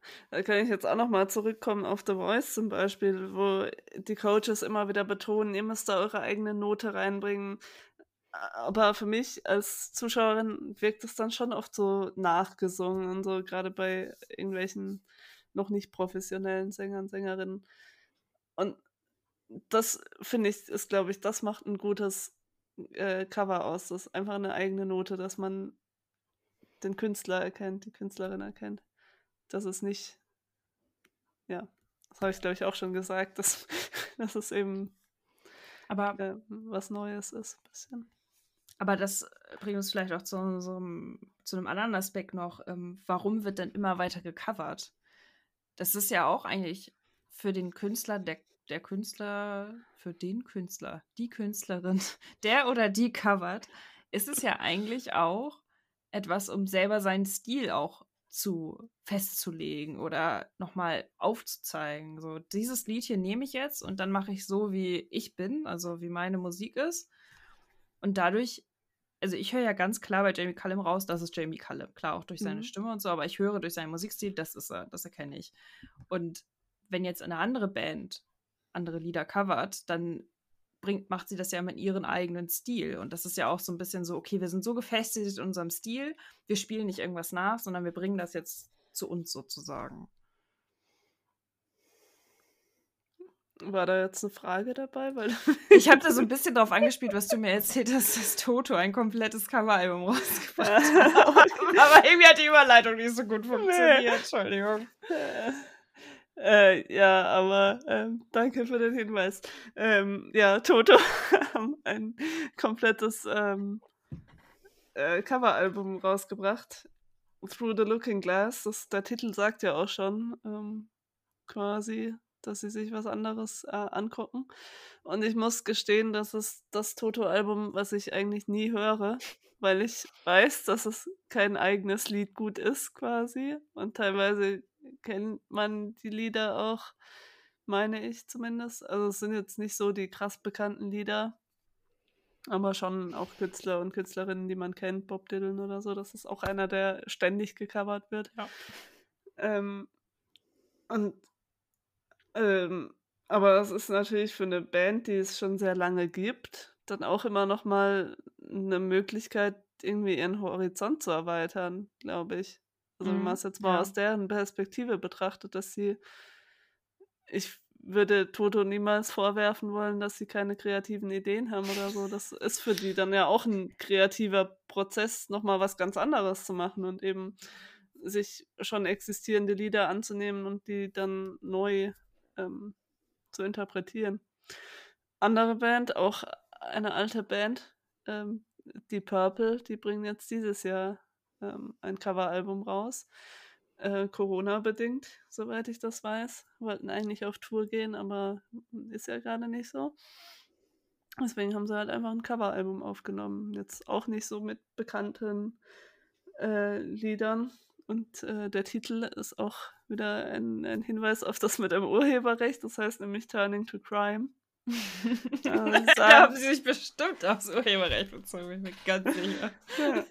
kann ich jetzt auch nochmal zurückkommen auf The Voice zum Beispiel, wo die Coaches immer wieder betonen, ihr müsst da eure eigene Note reinbringen. Aber für mich als Zuschauerin wirkt es dann schon oft so nachgesungen und so, gerade bei irgendwelchen noch nicht professionellen Sängern, Sängerinnen. Und das finde ich, ist, glaube ich, das macht ein gutes äh, Cover aus. Das ist einfach eine eigene Note, dass man den Künstler erkennt, die Künstlerin erkennt dass es nicht, ja, das habe ich glaube ich auch schon gesagt, dass, dass es eben aber, äh, was Neues ist, ein bisschen. Aber das bringt uns vielleicht auch zu, so, zu einem anderen Aspekt noch. Ähm, warum wird denn immer weiter gecovert? Das ist ja auch eigentlich für den Künstler, der, der Künstler, für den Künstler, die Künstlerin, der oder die covert, ist es ja eigentlich auch etwas, um selber seinen Stil auch zu festzulegen oder nochmal aufzuzeigen. So, dieses Lied hier nehme ich jetzt und dann mache ich so, wie ich bin, also wie meine Musik ist. Und dadurch, also ich höre ja ganz klar bei Jamie Cullum raus, das ist Jamie Cullum. Klar, auch durch seine mhm. Stimme und so, aber ich höre durch seinen Musikstil, das ist er, das erkenne ich. Und wenn jetzt eine andere Band andere Lieder covert, dann bringt, macht sie das ja mit ihren eigenen Stil. Und das ist ja auch so ein bisschen so, okay, wir sind so gefestigt in unserem Stil, wir spielen nicht irgendwas nach, sondern wir bringen das jetzt zu uns sozusagen. War da jetzt eine Frage dabei? Weil ich habe da so ein bisschen drauf angespielt, was du mir erzählt hast, dass Toto ein komplettes Coveralbum rausgebracht hat. Aber irgendwie hat die Überleitung nicht so gut funktioniert. Nee. Entschuldigung. Äh, ja, aber ähm, danke für den Hinweis. Ähm, ja, Toto haben ein komplettes ähm, äh, Coveralbum rausgebracht. Through the Looking Glass. Das, der Titel sagt ja auch schon ähm, quasi, dass sie sich was anderes äh, angucken. Und ich muss gestehen, dass es das Toto-Album, was ich eigentlich nie höre, weil ich weiß, dass es kein eigenes Lied gut ist, quasi. Und teilweise kennt man die Lieder auch, meine ich zumindest. Also es sind jetzt nicht so die krass bekannten Lieder, aber schon auch Künstler und Künstlerinnen, die man kennt, Bob Dylan oder so. Das ist auch einer, der ständig gecovert wird. Ja. Ähm, und ähm, aber es ist natürlich für eine Band, die es schon sehr lange gibt, dann auch immer noch mal eine Möglichkeit, irgendwie ihren Horizont zu erweitern, glaube ich. Also wenn man mhm, es jetzt mal ja. aus deren Perspektive betrachtet, dass sie, ich würde Toto niemals vorwerfen wollen, dass sie keine kreativen Ideen haben oder so. Das ist für die dann ja auch ein kreativer Prozess, nochmal was ganz anderes zu machen und eben sich schon existierende Lieder anzunehmen und die dann neu ähm, zu interpretieren. Andere Band, auch eine alte Band, ähm, die Purple, die bringen jetzt dieses Jahr ähm, ein Coveralbum raus. äh, Corona-bedingt, soweit ich das weiß. Wollten eigentlich auf Tour gehen, aber ist ja gerade nicht so. Deswegen haben sie halt einfach ein Coveralbum aufgenommen. Jetzt auch nicht so mit bekannten äh, Liedern. Und äh, der Titel ist auch wieder ein, ein, Hinweis auf das mit dem Urheberrecht. Das heißt nämlich Turning to Crime. äh, da haben sie sich bestimmt aufs Urheberrecht bezogen, ich bin ganz sicher. ja.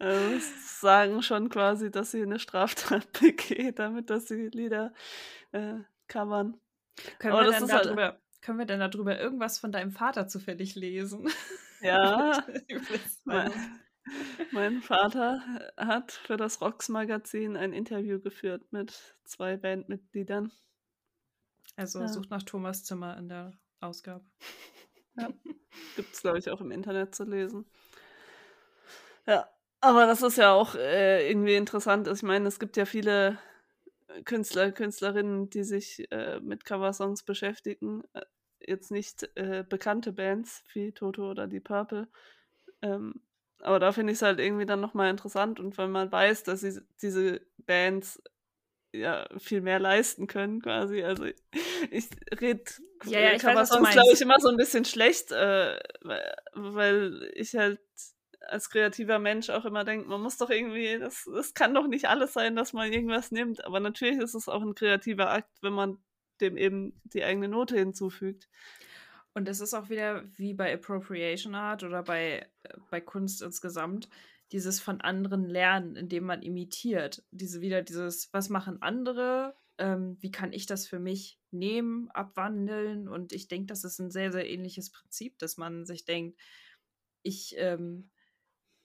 Also sagen schon quasi, dass sie eine Straftat begeht, damit dass sie Lieder äh, covern. Können wir, denn halt darüber, halt... können wir denn darüber irgendwas von deinem Vater zufällig lesen? Ja. mein, mein Vater hat für das Rocks-Magazin ein Interview geführt mit zwei Bandmitgliedern. Also ja. sucht nach Thomas Zimmer in der Ausgabe. Ja. Gibt es, glaube ich, auch im Internet zu lesen. Ja, aber das ist ja auch äh, irgendwie interessant. Ich meine, es gibt ja viele Künstler, Künstlerinnen, die sich äh, mit Coversongs beschäftigen. Äh, jetzt nicht äh, bekannte Bands wie Toto oder Die Purple. Ähm, aber da finde ich es halt irgendwie dann nochmal interessant. Und wenn man weiß, dass sie, diese Bands ja viel mehr leisten können, quasi. Also ich rede ja, ja, Coversongs, glaube ich, immer so ein bisschen schlecht, äh, weil ich halt als kreativer Mensch auch immer denkt, man muss doch irgendwie, das, das kann doch nicht alles sein, dass man irgendwas nimmt. Aber natürlich ist es auch ein kreativer Akt, wenn man dem eben die eigene Note hinzufügt. Und es ist auch wieder wie bei Appropriation Art oder bei, bei Kunst insgesamt, dieses von anderen Lernen, indem man imitiert. Diese wieder dieses, was machen andere, ähm, wie kann ich das für mich nehmen, abwandeln. Und ich denke, das ist ein sehr, sehr ähnliches Prinzip, dass man sich denkt, ich ähm,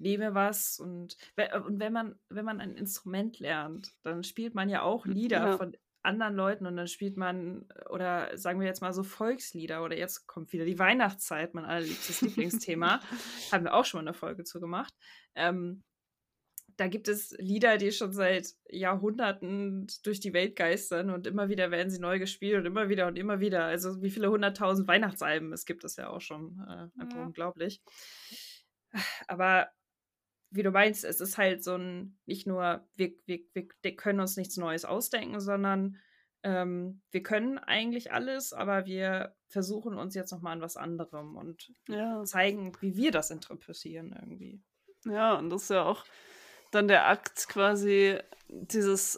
nehme was und, und wenn man, wenn man ein Instrument lernt, dann spielt man ja auch Lieder ja. von anderen Leuten und dann spielt man, oder sagen wir jetzt mal so Volkslieder oder jetzt kommt wieder die Weihnachtszeit, mein allerliebstes Lieblingsthema. Haben wir auch schon mal eine Folge zu gemacht. Ähm, da gibt es Lieder, die schon seit Jahrhunderten durch die Welt geistern und immer wieder werden sie neu gespielt und immer wieder und immer wieder. Also wie viele hunderttausend Weihnachtsalben es gibt, ist ja auch schon äh, einfach ja. unglaublich. Aber wie du meinst, es ist halt so ein, nicht nur, wir, wir, wir können uns nichts Neues ausdenken, sondern ähm, wir können eigentlich alles, aber wir versuchen uns jetzt nochmal an was anderem und ja. zeigen, wie wir das interpretieren irgendwie. Ja, und das ist ja auch dann der Akt quasi, dieses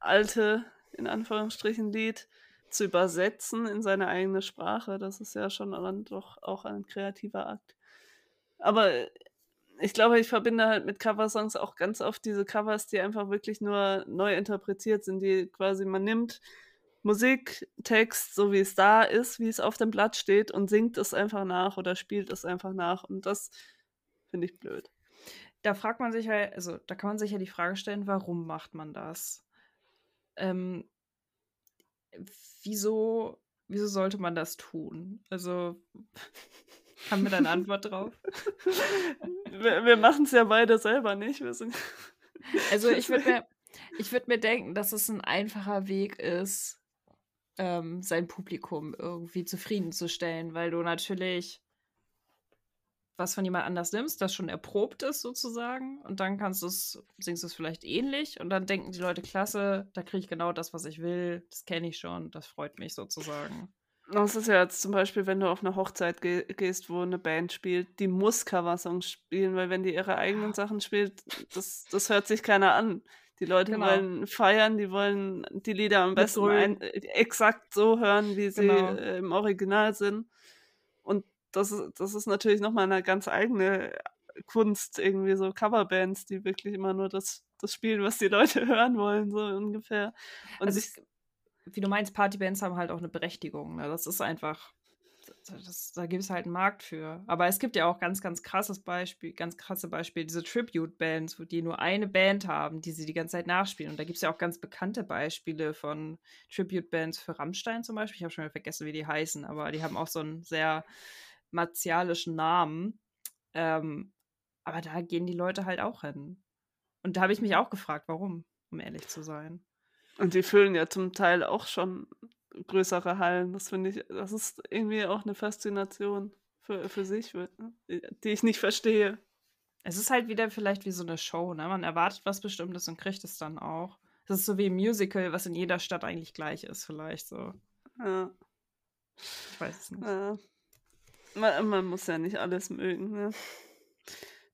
alte, in Anführungsstrichen, Lied zu übersetzen in seine eigene Sprache. Das ist ja schon dann doch auch ein kreativer Akt. Aber ich glaube, ich verbinde halt mit Coversongs auch ganz oft diese Covers, die einfach wirklich nur neu interpretiert sind, die quasi man nimmt Musik, Text, so wie es da ist, wie es auf dem Blatt steht und singt es einfach nach oder spielt es einfach nach und das finde ich blöd. Da fragt man sich ja, halt, also da kann man sich ja die Frage stellen, warum macht man das? Ähm, wieso, wieso sollte man das tun? Also haben wir da eine Antwort drauf? wir, wir machen es ja beide selber nicht. also ich würde mir, würd mir denken, dass es ein einfacher Weg ist, ähm, sein Publikum irgendwie zufriedenzustellen, weil du natürlich was von jemand anders nimmst, das schon erprobt ist sozusagen und dann kannst du es, singst du es vielleicht ähnlich und dann denken die Leute, klasse, da kriege ich genau das, was ich will, das kenne ich schon, das freut mich sozusagen. Das ist ja jetzt zum Beispiel, wenn du auf eine Hochzeit ge gehst, wo eine Band spielt, die muss Coversongs spielen, weil wenn die ihre eigenen Sachen spielt, das, das hört sich keiner an. Die Leute genau. wollen feiern, die wollen die Lieder am besten ein, exakt so hören, wie sie genau. äh, im Original sind. Und das ist, das ist natürlich nochmal eine ganz eigene Kunst, irgendwie so Coverbands, die wirklich immer nur das, das spielen, was die Leute hören wollen, so ungefähr. Und also sich wie du meinst, Partybands haben halt auch eine Berechtigung. Ne? Das ist einfach, das, da gibt es halt einen Markt für. Aber es gibt ja auch ganz, ganz krasses Beispiel, ganz krasse Beispiele, diese Tribute-Bands, die nur eine Band haben, die sie die ganze Zeit nachspielen. Und da gibt es ja auch ganz bekannte Beispiele von Tribute-Bands für Rammstein zum Beispiel. Ich habe schon mal vergessen, wie die heißen, aber die haben auch so einen sehr martialischen Namen. Ähm, aber da gehen die Leute halt auch hin. Und da habe ich mich auch gefragt, warum, um ehrlich zu sein. Und die füllen ja zum Teil auch schon größere Hallen. Das finde ich, das ist irgendwie auch eine Faszination für, für sich, die ich nicht verstehe. Es ist halt wieder vielleicht wie so eine Show, ne? Man erwartet was Bestimmtes und kriegt es dann auch. Das ist so wie ein Musical, was in jeder Stadt eigentlich gleich ist, vielleicht so. Ja. Ich weiß es nicht. Ja. Man, man muss ja nicht alles mögen. Ne?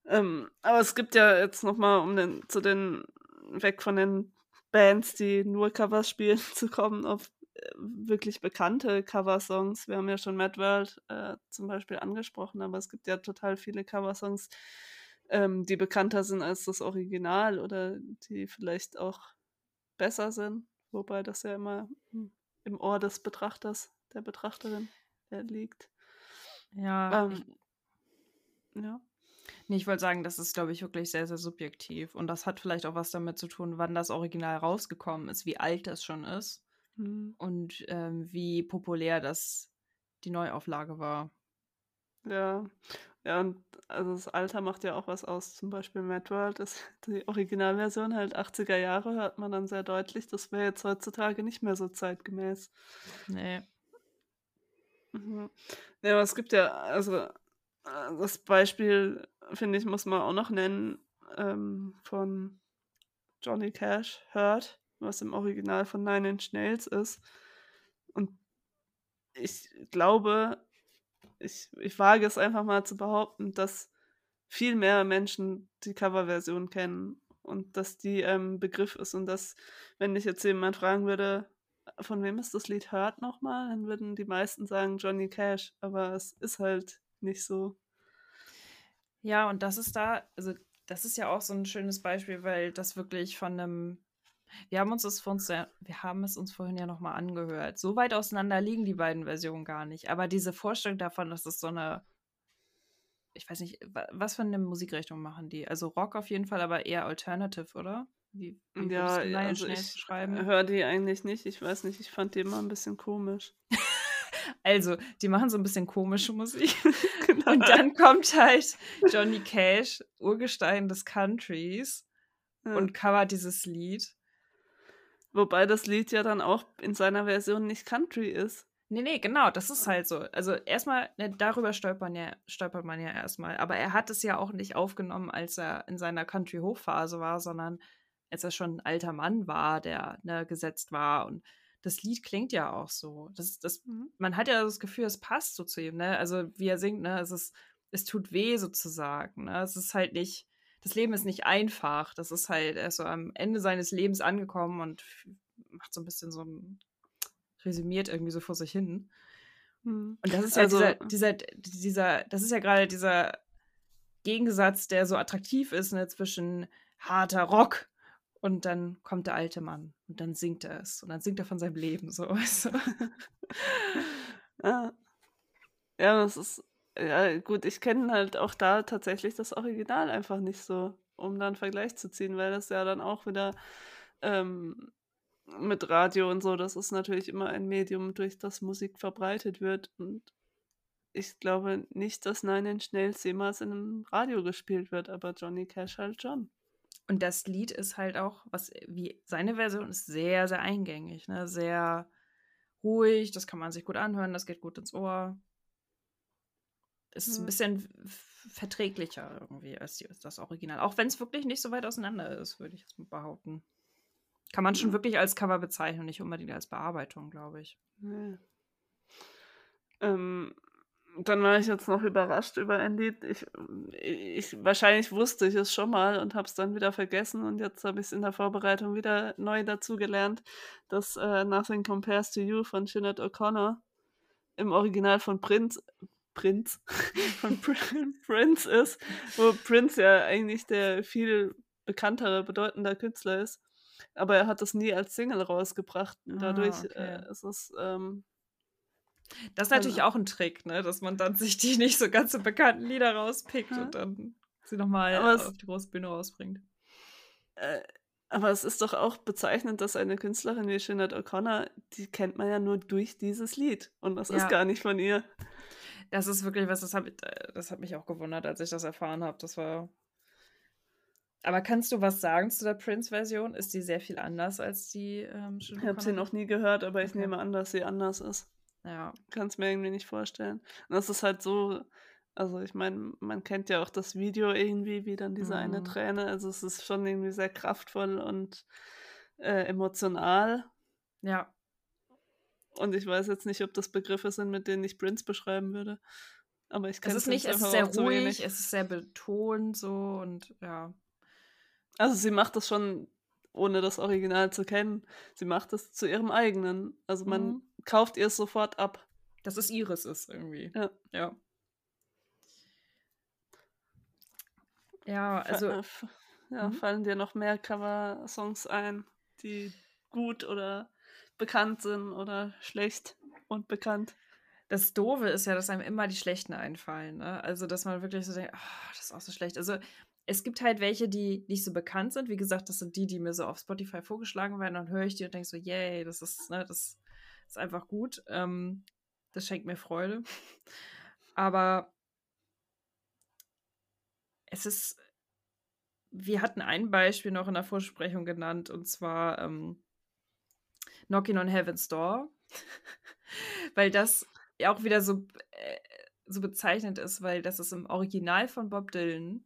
Ähm, aber es gibt ja jetzt nochmal, um den, zu den, weg von den Bands, die nur Covers spielen, zu kommen, auf äh, wirklich bekannte Coversongs. Wir haben ja schon Mad World äh, zum Beispiel angesprochen, aber es gibt ja total viele Coversongs, ähm, die bekannter sind als das Original oder die vielleicht auch besser sind, wobei das ja immer im Ohr des Betrachters, der Betrachterin liegt. Ja. Ähm, ja. Nee, ich wollte sagen, das ist, glaube ich, wirklich sehr, sehr subjektiv. Und das hat vielleicht auch was damit zu tun, wann das Original rausgekommen ist, wie alt das schon ist Mhm. und ähm, wie populär das die Neuauflage war. Ja. Ja, und also das Alter macht ja auch was aus. Zum Beispiel Mad World ist die Originalversion halt 80er Jahre, hört man dann sehr deutlich. Das wäre jetzt heutzutage nicht mehr so zeitgemäß. Nee. Mhm. Ja, aber es gibt ja, also das Beispiel, finde ich, muss man auch noch nennen, ähm, von Johnny Cash, Hurt, was im Original von Nine Inch Nails ist. Und ich glaube, ich, ich wage es einfach mal zu behaupten, dass viel mehr Menschen die Coverversion kennen und dass die ähm, Begriff ist und dass, wenn ich jetzt jemand fragen würde, von wem ist das Lied Hurt nochmal, dann würden die meisten sagen Johnny Cash, aber es ist halt nicht so. Ja, und das ist da, also das ist ja auch so ein schönes Beispiel, weil das wirklich von einem, wir haben uns das vor uns, wir haben es uns vorhin ja nochmal angehört. So weit auseinander liegen die beiden Versionen gar nicht. Aber diese Vorstellung davon, dass es so eine, ich weiß nicht, wa- was für eine Musikrichtung machen die? Also Rock auf jeden Fall, aber eher Alternative, oder? Wie, wie Ja, du also ich beschreiben? höre die eigentlich nicht. Ich weiß nicht, ich fand die immer ein bisschen komisch. Also, die machen so ein bisschen komische Musik. genau. Und dann kommt halt Johnny Cash, Urgestein des Countries, Ja. und covert dieses Lied. Wobei das Lied ja dann auch in seiner Version nicht Country ist. Nee, nee, genau, das ist halt so. Also erstmal, ne, darüber stolpert, ja, stolpert man ja erstmal. Aber er hat es ja auch nicht aufgenommen, als er in seiner Country-Hochphase war, sondern als er schon ein alter Mann war, der ne, gesetzt war. Und das Lied klingt ja auch so. Das, das, man hat ja das Gefühl, es passt so zu ihm, ne? Also wie er singt, ne? Es ist, es tut weh sozusagen. Ne? Es ist halt nicht, das Leben ist nicht einfach. Das ist halt, er ist so am Ende seines Lebens angekommen und macht so ein bisschen so ein, resümiert irgendwie so vor sich hin. Hm. Und das ist ja Also- dieser, dieser, dieser, das ist ja gerade dieser Gegensatz, der so attraktiv ist, ne, zwischen harter Rock und dann kommt der alte Mann und dann singt er es und dann singt er von seinem Leben so. Weißt? Ja. Ja, das ist, ja gut, ich kenne halt auch da tatsächlich das Original einfach nicht so, um da einen Vergleich zu ziehen, weil das ja dann auch wieder ähm, mit Radio und so, das ist natürlich immer ein Medium, durch das Musik verbreitet wird und ich glaube nicht, dass Nine Inch Nails jemals in einem Radio gespielt wird, aber Johnny Cash halt schon. Und das Lied ist halt auch, was wie seine Version ist sehr, sehr eingängig, ne? Sehr ruhig, das kann man sich gut anhören, das geht gut ins Ohr. Es ist ein bisschen verträglicher irgendwie als, die, als das Original. Auch wenn es wirklich nicht so weit auseinander ist, würde ich jetzt mal behaupten. Kann man schon Ja. wirklich als Cover bezeichnen, nicht unbedingt als Bearbeitung, glaube ich. Ähm, dann war ich jetzt noch überrascht über ein Lied. Ich, ich, wahrscheinlich wusste ich es schon mal und habe es dann wieder vergessen und jetzt habe ich es in der Vorbereitung wieder neu dazugelernt, dass äh, Nothing Compares to You von Sinead O'Connor im Original von Prince, Prince, von Pr- Prince ist, wo Prince ja eigentlich der viel bekanntere, bedeutender Künstler ist. Aber er hat das nie als Single rausgebracht. Ah, dadurch okay. äh, ist es ähm, Das ist natürlich Also- auch ein Trick, ne? dass man dann sich die nicht so ganz so bekannten Lieder rauspickt Ja. und dann sie nochmal auf die große Bühne rausbringt. Äh, aber es ist doch auch bezeichnend, dass eine Künstlerin wie Sinead O'Connor, die kennt man ja nur durch dieses Lied. Und das Ja. ist gar nicht von ihr. Das ist wirklich was, das, hab, ich- äh, das hat mich auch gewundert, als ich das erfahren habe. Das war. Aber kannst du was sagen zu der Prince-Version? Ist die sehr viel anders als die ähm, Ich habe sie noch nie gehört, aber ich Okay. nehme an, dass sie anders ist. Ja. Kann es mir irgendwie nicht vorstellen. Und das ist halt so, also ich meine, man kennt ja auch das Video irgendwie, wie dann diese eine Mhm. Träne, also es ist schon irgendwie sehr kraftvoll und äh, emotional. Ja. Und ich weiß jetzt nicht, ob das Begriffe sind, mit denen ich Prince beschreiben würde. Aber ich Es kenne ist nicht, es ist sehr ruhig, es ist sehr betont so und ja. Also sie macht das schon, ohne das Original zu kennen. Sie macht das zu ihrem eigenen. Also man Mhm. kauft ihr es sofort ab. Dass es ihres ist irgendwie. Ja. Ja. Ja, also äh, f- ja, Mhm. fallen dir noch mehr Cover-Songs ein, die gut oder bekannt sind oder schlecht und bekannt? das Doofe ist ja, dass einem immer die Schlechten einfallen. Ne? Also, dass man wirklich so denkt, ah, das ist auch so schlecht. Also, es gibt halt welche, die nicht so bekannt sind. Wie gesagt, das sind die, die mir so auf Spotify vorgeschlagen werden. Dann höre ich die und denke so, yay, das ist, ne, das ist einfach gut. Ähm, das schenkt mir Freude. Aber es ist, wir hatten ein Beispiel noch in der Vorsprechung genannt, und zwar ähm, Knocking on Heaven's Door. weil das ja auch wieder so, äh, so bezeichnend ist, weil das ist im Original von Bob Dylan.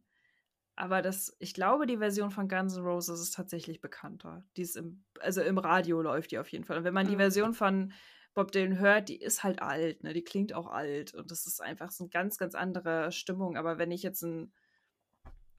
Aber das, ich glaube, die Version von Guns N' Roses ist tatsächlich bekannter. Die ist im, also im Radio läuft die auf jeden Fall. Und wenn man die Mhm. Version von Bob Dylan hört, die ist halt alt, ne? Die klingt auch alt. Und das ist einfach so eine ganz, ganz andere Stimmung. Aber wenn ich jetzt ein,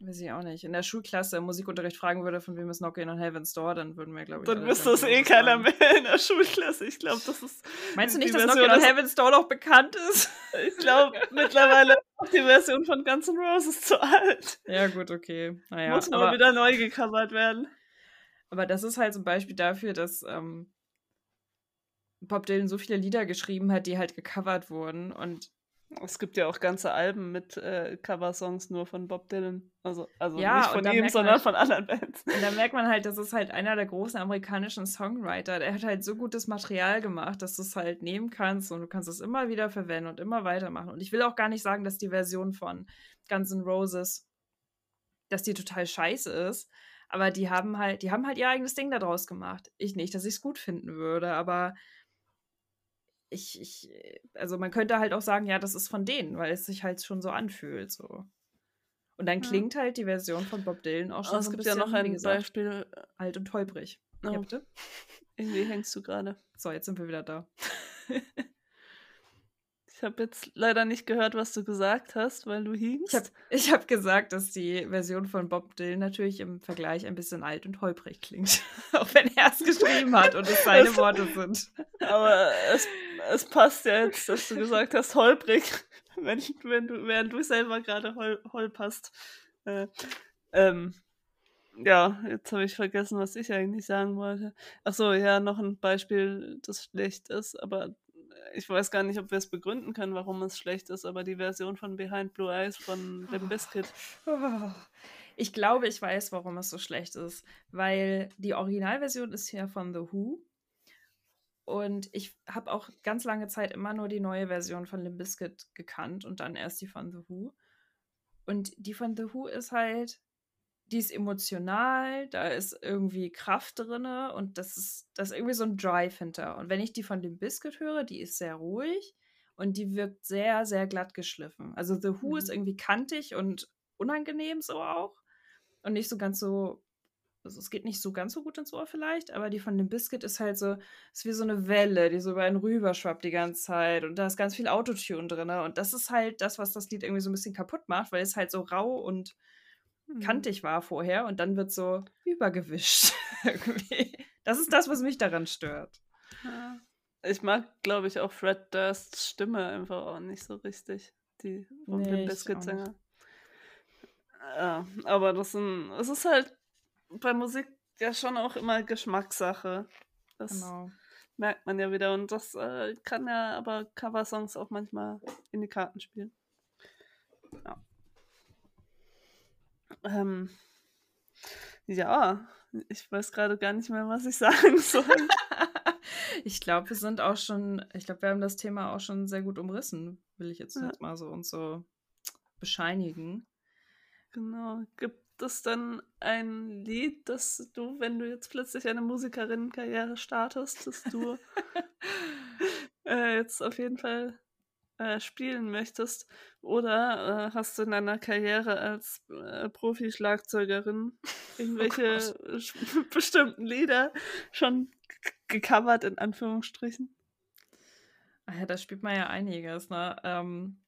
weiß ich auch nicht, in der Schulklasse im Musikunterricht fragen würde, von wem ist Knockin' on Heaven's Door, dann würden wir, glaube ich, Dann wüsste Guns das eh keiner mehr in der Schulklasse. Ich glaube, das ist. Meinst du nicht, dass Knockin' on Heaven's Door noch bekannt ist? Ich glaube, mittlerweile ist auch die Version von Guns N' Roses zu alt. Ja, gut, okay. Naja, Muss mal aber, wieder neu gecovert werden. aber das ist halt so ein Beispiel dafür, dass ähm, Bob Dylan so viele Lieder geschrieben hat, die halt gecovert wurden. Und Es gibt ja auch ganze Alben mit äh, Coversongs nur von Bob Dylan. Also, also Ja, nicht von ihm, man sondern halt- von anderen Bands. Und da merkt man halt, das ist halt einer der großen amerikanischen Songwriter. Der hat halt so gutes Material gemacht, dass du es halt nehmen kannst und du kannst es immer wieder verwenden und immer weitermachen. Und ich will auch gar nicht sagen, dass die Version von Guns N' Roses, dass die total scheiße ist. Aber die haben halt, die haben halt ihr eigenes Ding daraus gemacht. Ich nicht, dass ich es gut finden würde, aber ich, ich, also man könnte halt auch sagen, ja, das ist von denen, weil es sich halt schon so anfühlt, so. Und dann Ja. klingt halt die Version von Bob Dylan auch schon es so ein gibt bisschen, ja noch ein gesagt, Beispiel. alt und holprig. Oh, Ja, bitte? irgendwie hängst du gerade. So, jetzt sind wir wieder da. Ich habe jetzt leider nicht gehört, was du gesagt hast, weil du hingst. Ich habe hab gesagt, dass die Version von Bob Dylan natürlich im Vergleich ein bisschen alt und holprig klingt. Auch wenn er es geschrieben hat und es seine Das- Worte sind. Aber es, es passt ja jetzt, dass du gesagt hast, holprig, wenn, wenn du, während du selber gerade hol, holperst. Äh, ähm, ja, jetzt habe ich vergessen, was ich eigentlich sagen wollte. Ach so, ja, noch ein Beispiel, das schlecht ist, aber ich weiß gar nicht, ob wir es begründen können, warum es schlecht ist, aber die Version von Behind Blue Eyes von Limp. Oh. Ich glaube, ich weiß, warum es so schlecht ist. Weil die Originalversion ist ja von The Who. Und ich habe auch ganz lange Zeit immer nur die neue Version von Limp Bizkit gekannt und dann erst die von The Who. Und die von The Who ist halt, die ist emotional, da ist irgendwie Kraft drin und das ist, das ist irgendwie so ein Drive hinter. Und wenn ich die von Limp Bizkit höre, die ist sehr ruhig und die wirkt sehr, sehr glatt geschliffen. Also The Who Mhm. ist irgendwie kantig und unangenehm so auch. Und nicht so ganz so, also es geht nicht so ganz so gut ins Ohr vielleicht, aber die von dem Biscuit ist halt so, ist wie so eine Welle, die so über einen rüberschwappt die ganze Zeit. Und da ist ganz viel Autotune drin. Und das ist halt das, was das Lied irgendwie so ein bisschen kaputt macht, weil es halt so rau und Mhm. kantig war vorher und dann wird so übergewischt. das ist das, was mich daran stört. Ich mag, glaube ich, auch Fred Dursts Stimme einfach auch nicht so richtig. Die vom Nee, Limp ich Bizkit auch Sänger. Ja, aber das sind, es ist halt bei Musik ja schon auch immer Geschmackssache. Das Genau. merkt man ja wieder. Und das äh, kann ja aber Coversongs auch manchmal in die Karten spielen. Ja. Ähm, ja, ich weiß gerade gar nicht mehr, was ich sagen soll. ich glaube, wir sind auch schon, ich glaube, wir haben das Thema auch schon sehr gut umrissen, will ich jetzt, Ja. jetzt mal so uns so bescheinigen. Genau. Gibt es dann ein Lied, das du, wenn du jetzt plötzlich eine Musikerinnenkarriere startest, dass du äh, jetzt auf jeden Fall äh, spielen möchtest? Oder äh, hast du in deiner Karriere als äh, Profi-Schlagzeugerin Oh irgendwelche bestimmten Lieder schon gecovert, in Anführungsstrichen? Ah ja, da spielt man ja einiges, ne? Ähm,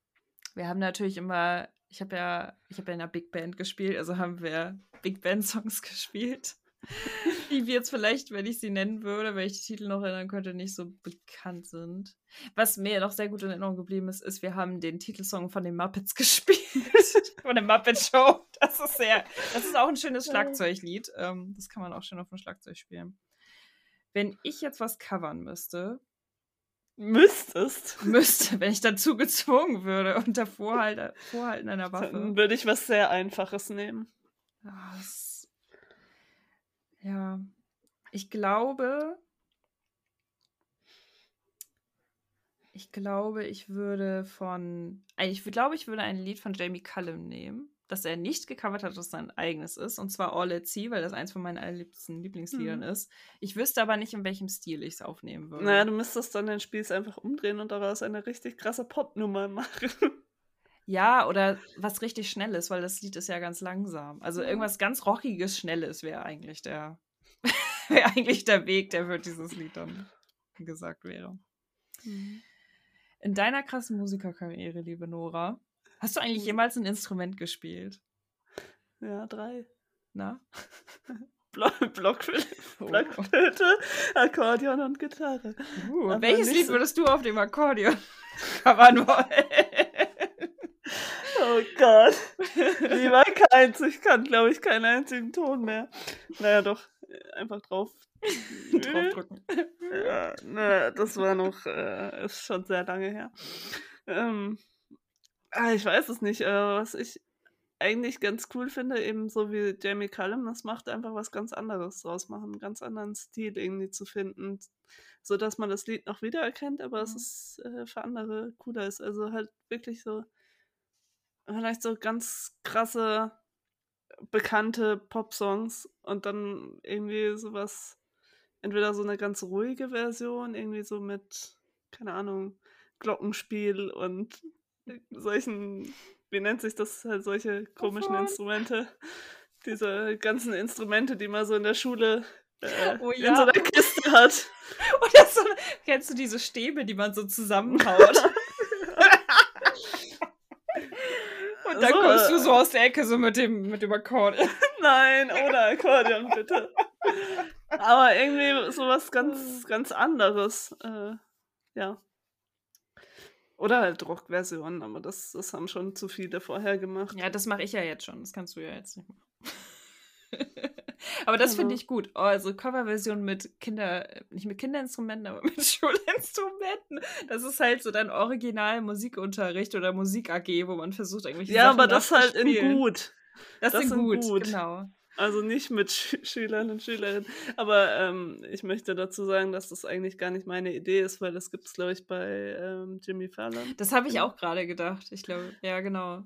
wir haben natürlich immer, ich habe ja, ich habe ja in einer Big Band gespielt, also haben wir Big Band Songs gespielt, die wir jetzt vielleicht, wenn ich sie nennen würde, wenn ich die Titel noch erinnern könnte, nicht so bekannt sind. Was mir noch sehr gut in Erinnerung geblieben ist, ist, wir haben den Titelsong von den Muppets gespielt, von der Muppet Show. Das ist sehr, das ist auch ein schönes Schlagzeuglied. Ähm, das kann man auch schön auf dem Schlagzeug spielen. Wenn ich jetzt was covern müsste, Müsstest. müsste, wenn ich dazu gezwungen würde, unter Vorhalt, Vorhalten einer Waffe. Dann würde ich was sehr Einfaches nehmen. Ah, es- Ja, ich glaube, ich glaube, ich würde von, ich glaube, ich würde ein Lied von Jamie Cullum nehmen, das er nicht gecovert hat, das sein eigenes ist, und zwar All at Sea, weil das eins von meinen allerliebsten Lieblingsliedern Mhm. ist. Ich wüsste aber nicht, in welchem Stil ich es aufnehmen würde. Naja, du müsstest dann den Spieß einfach umdrehen und daraus eine richtig krasse Popnummer machen. Ja, oder was richtig Schnelles, weil das Lied ist ja ganz langsam. Also irgendwas ganz Rockiges, Schnelles wäre eigentlich der, wäre eigentlich der Weg, der für dieses Lied dann gesagt wäre. In deiner krassen Musikerkarriere, liebe Nora, hast du eigentlich Mhm. jemals ein Instrument gespielt? Ja, drei. Na? Block, Blockflöte, Oh. Blockflöte, Akkordeon und Gitarre. Uh, welches Lied so- würdest du auf dem Akkordeon covern wollen? Oh Gott. Lieber keins. Ich kann, glaube ich, keinen einzigen Ton mehr. Naja, doch. Einfach drauf. Draufdrücken. Ja, na, das war noch, äh, ist schon sehr lange her. Ähm, ah, ich weiß es nicht. Äh, was ich eigentlich ganz cool finde, eben so wie Jamie Cullum, das macht einfach was ganz anderes draus machen, einen ganz anderen Stil irgendwie zu finden, so dass man das Lied noch wiedererkennt, aber es Mhm. ist äh, für andere cooler ist. Also halt wirklich so vielleicht so ganz krasse bekannte Popsongs und dann irgendwie sowas, entweder so eine ganz ruhige Version, irgendwie so mit, keine Ahnung, Glockenspiel und solchen, wie nennt sich das, halt solche komischen? Instrumente. Diese ganzen Instrumente, die man so in der Schule äh, Oh in ja. so einer Kiste hat. Oder so, kennst du diese Stäbe, die man so zusammenhaut? Dann So, kommst du so aus der Ecke so mit dem, mit dem Akkordeon. Nein, ohne Akkordeon, bitte. Aber irgendwie sowas ganz, ganz anderes. Äh, ja. Oder halt Rockversionen, aber das, das haben schon zu viele vorher gemacht. Ja, das mache ich ja jetzt schon. Das kannst du ja jetzt nicht machen. aber das finde Genau. ich gut. Oh, also Coverversion mit Kinder, nicht mit Kinderinstrumenten, aber mit Schulinstrumenten. Das ist halt so dein Original Musikunterricht oder Musik AG, wo man versucht irgendwelche Ja, Sachen aber das halt in gut. Das, das in gut, gut. genau. Also nicht mit Sch Schülern und Schülerinnen. Aber ähm, ich möchte dazu sagen, dass das eigentlich gar nicht meine Idee ist, weil das gibt es, glaube ich, bei ähm, Jimmy Fallon. Das habe ich Genau. auch gerade gedacht. Ich glaube, ja, genau.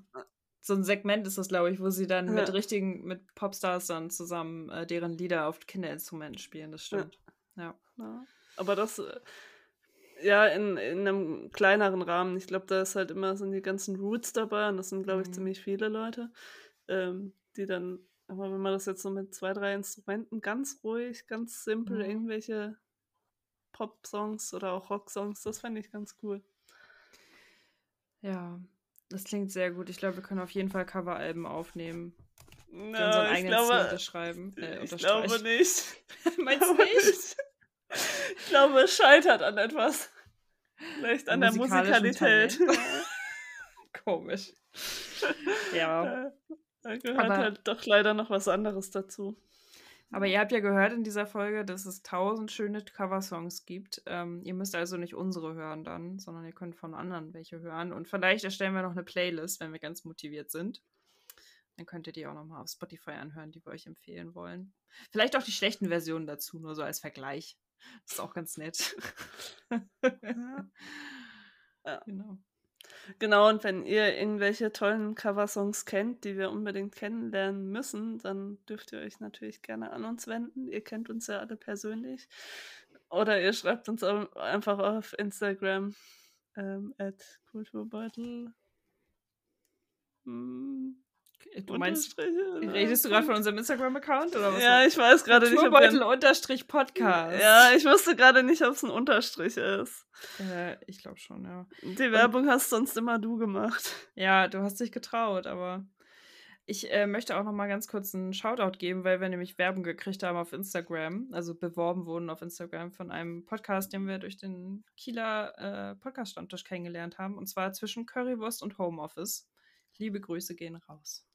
So ein Segment ist das, glaube ich, wo sie dann mit Ja. richtigen, mit Popstars dann zusammen äh, deren Lieder auf Kinderinstrumenten spielen. Das stimmt. Ja. Ja. Aber das, äh, ja, in, in einem kleineren Rahmen. Ich glaube, da ist halt immer, sind die ganzen Roots dabei und das sind, glaube ich, Mhm. ziemlich viele Leute, ähm, die dann, aber wenn man das jetzt so mit zwei, drei Instrumenten ganz ruhig, ganz simpel, Mhm. irgendwelche Pop-Songs oder auch Rock-Songs, das fände ich ganz cool. Ja, das klingt sehr gut. Ich glaube, wir können auf jeden Fall Coveralben aufnehmen. Na, ich glaube, unterschreiben. Äh, ich glaube nicht. Meinst du nicht? Ich glaube, es scheitert an etwas. Vielleicht an der Musikalität. Komisch. Ja. Äh, Da gehört Aber- halt doch leider noch was anderes dazu. Aber ihr habt ja gehört in dieser Folge, dass es tausend schöne Coversongs gibt. Ähm, ihr müsst also nicht unsere hören dann, sondern ihr könnt von anderen welche hören. Und vielleicht erstellen wir noch eine Playlist, wenn wir ganz motiviert sind. Dann könnt ihr die auch nochmal auf Spotify anhören, die wir euch empfehlen wollen. Vielleicht auch die schlechten Versionen dazu, nur so als Vergleich. Das ist auch ganz nett. Ja. Genau. Genau, und wenn ihr irgendwelche tollen Coversongs kennt, die wir unbedingt kennenlernen müssen, dann dürft ihr euch natürlich gerne an uns wenden. Ihr kennt uns ja alle persönlich. Oder ihr schreibt uns einfach auf Instagram ähm, at Kulturbeutel. Hm, Du meinst, ne? redest du gerade von unserem Instagram-Account oder was? Ja, ich weiß gerade nicht, Kulturbeutel unterstrich Podcast. Ja, ich wusste gerade nicht, ob es ein Unterstrich ist. Äh, ich glaube schon, ja. Die Werbung hast sonst immer du gemacht. Ja, du hast dich getraut, aber ich äh, möchte auch noch mal ganz kurz einen Shoutout geben, weil wir nämlich Werbung gekriegt haben auf Instagram, also beworben wurden auf Instagram von einem Podcast, den wir durch den Kieler äh, Podcast-Stammtisch kennengelernt haben, und zwar zwischen Currywurst und Homeoffice. Liebe Grüße gehen raus.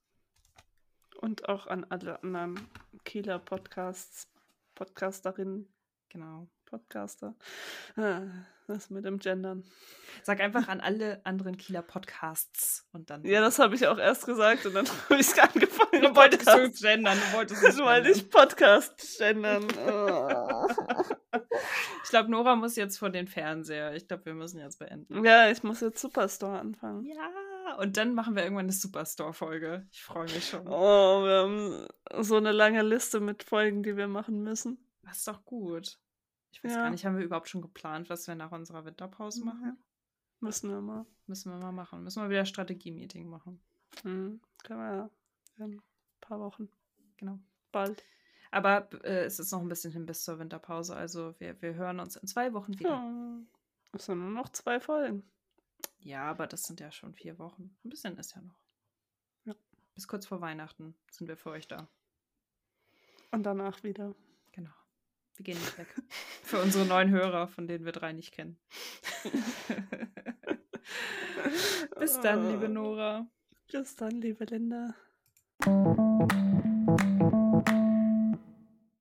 Und auch an alle anderen Kieler Podcasts, Podcasterinnen, Genau. Podcaster. Ah, Das mit dem Gendern. Sag einfach an alle anderen Kieler Podcasts und dann. Ja, das habe ich auch erst gesagt und dann habe ich angefangen. du wolltest Podcast. gendern, du wolltest wolltest gendern. nicht Podcast gendern. Oh. Ich glaube, Nora muss jetzt vor den Fernseher. Ich glaube, wir müssen jetzt beenden. Ja, ich muss jetzt Superstore anfangen. Ja, und dann machen wir irgendwann eine Superstore-Folge. Ich freue mich schon. Oh, wir haben so eine lange Liste mit Folgen, die wir machen müssen. Das ist doch gut. Ich weiß Ja. gar nicht, haben wir überhaupt schon geplant, was wir nach unserer Winterpause machen? Müssen wir mal. Müssen wir mal machen. Müssen wir wieder Strategie-Meeting machen. Mhm. Können wir ja in ein paar Wochen. Genau. Bald. Aber äh, es ist noch ein bisschen hin bis zur Winterpause. Also wir, wir hören uns in zwei Wochen wieder. Ja. Es sind nur noch zwei Folgen. Ja, aber das sind ja schon vier Wochen. Ein bisschen ist ja noch. Ja. Bis kurz vor Weihnachten sind wir für euch da. Und danach wieder. Genau. Wir gehen nicht weg. für unsere neuen Hörer, von denen wir drei nicht kennen. Bis dann, liebe Nora. Bis dann, liebe Linda.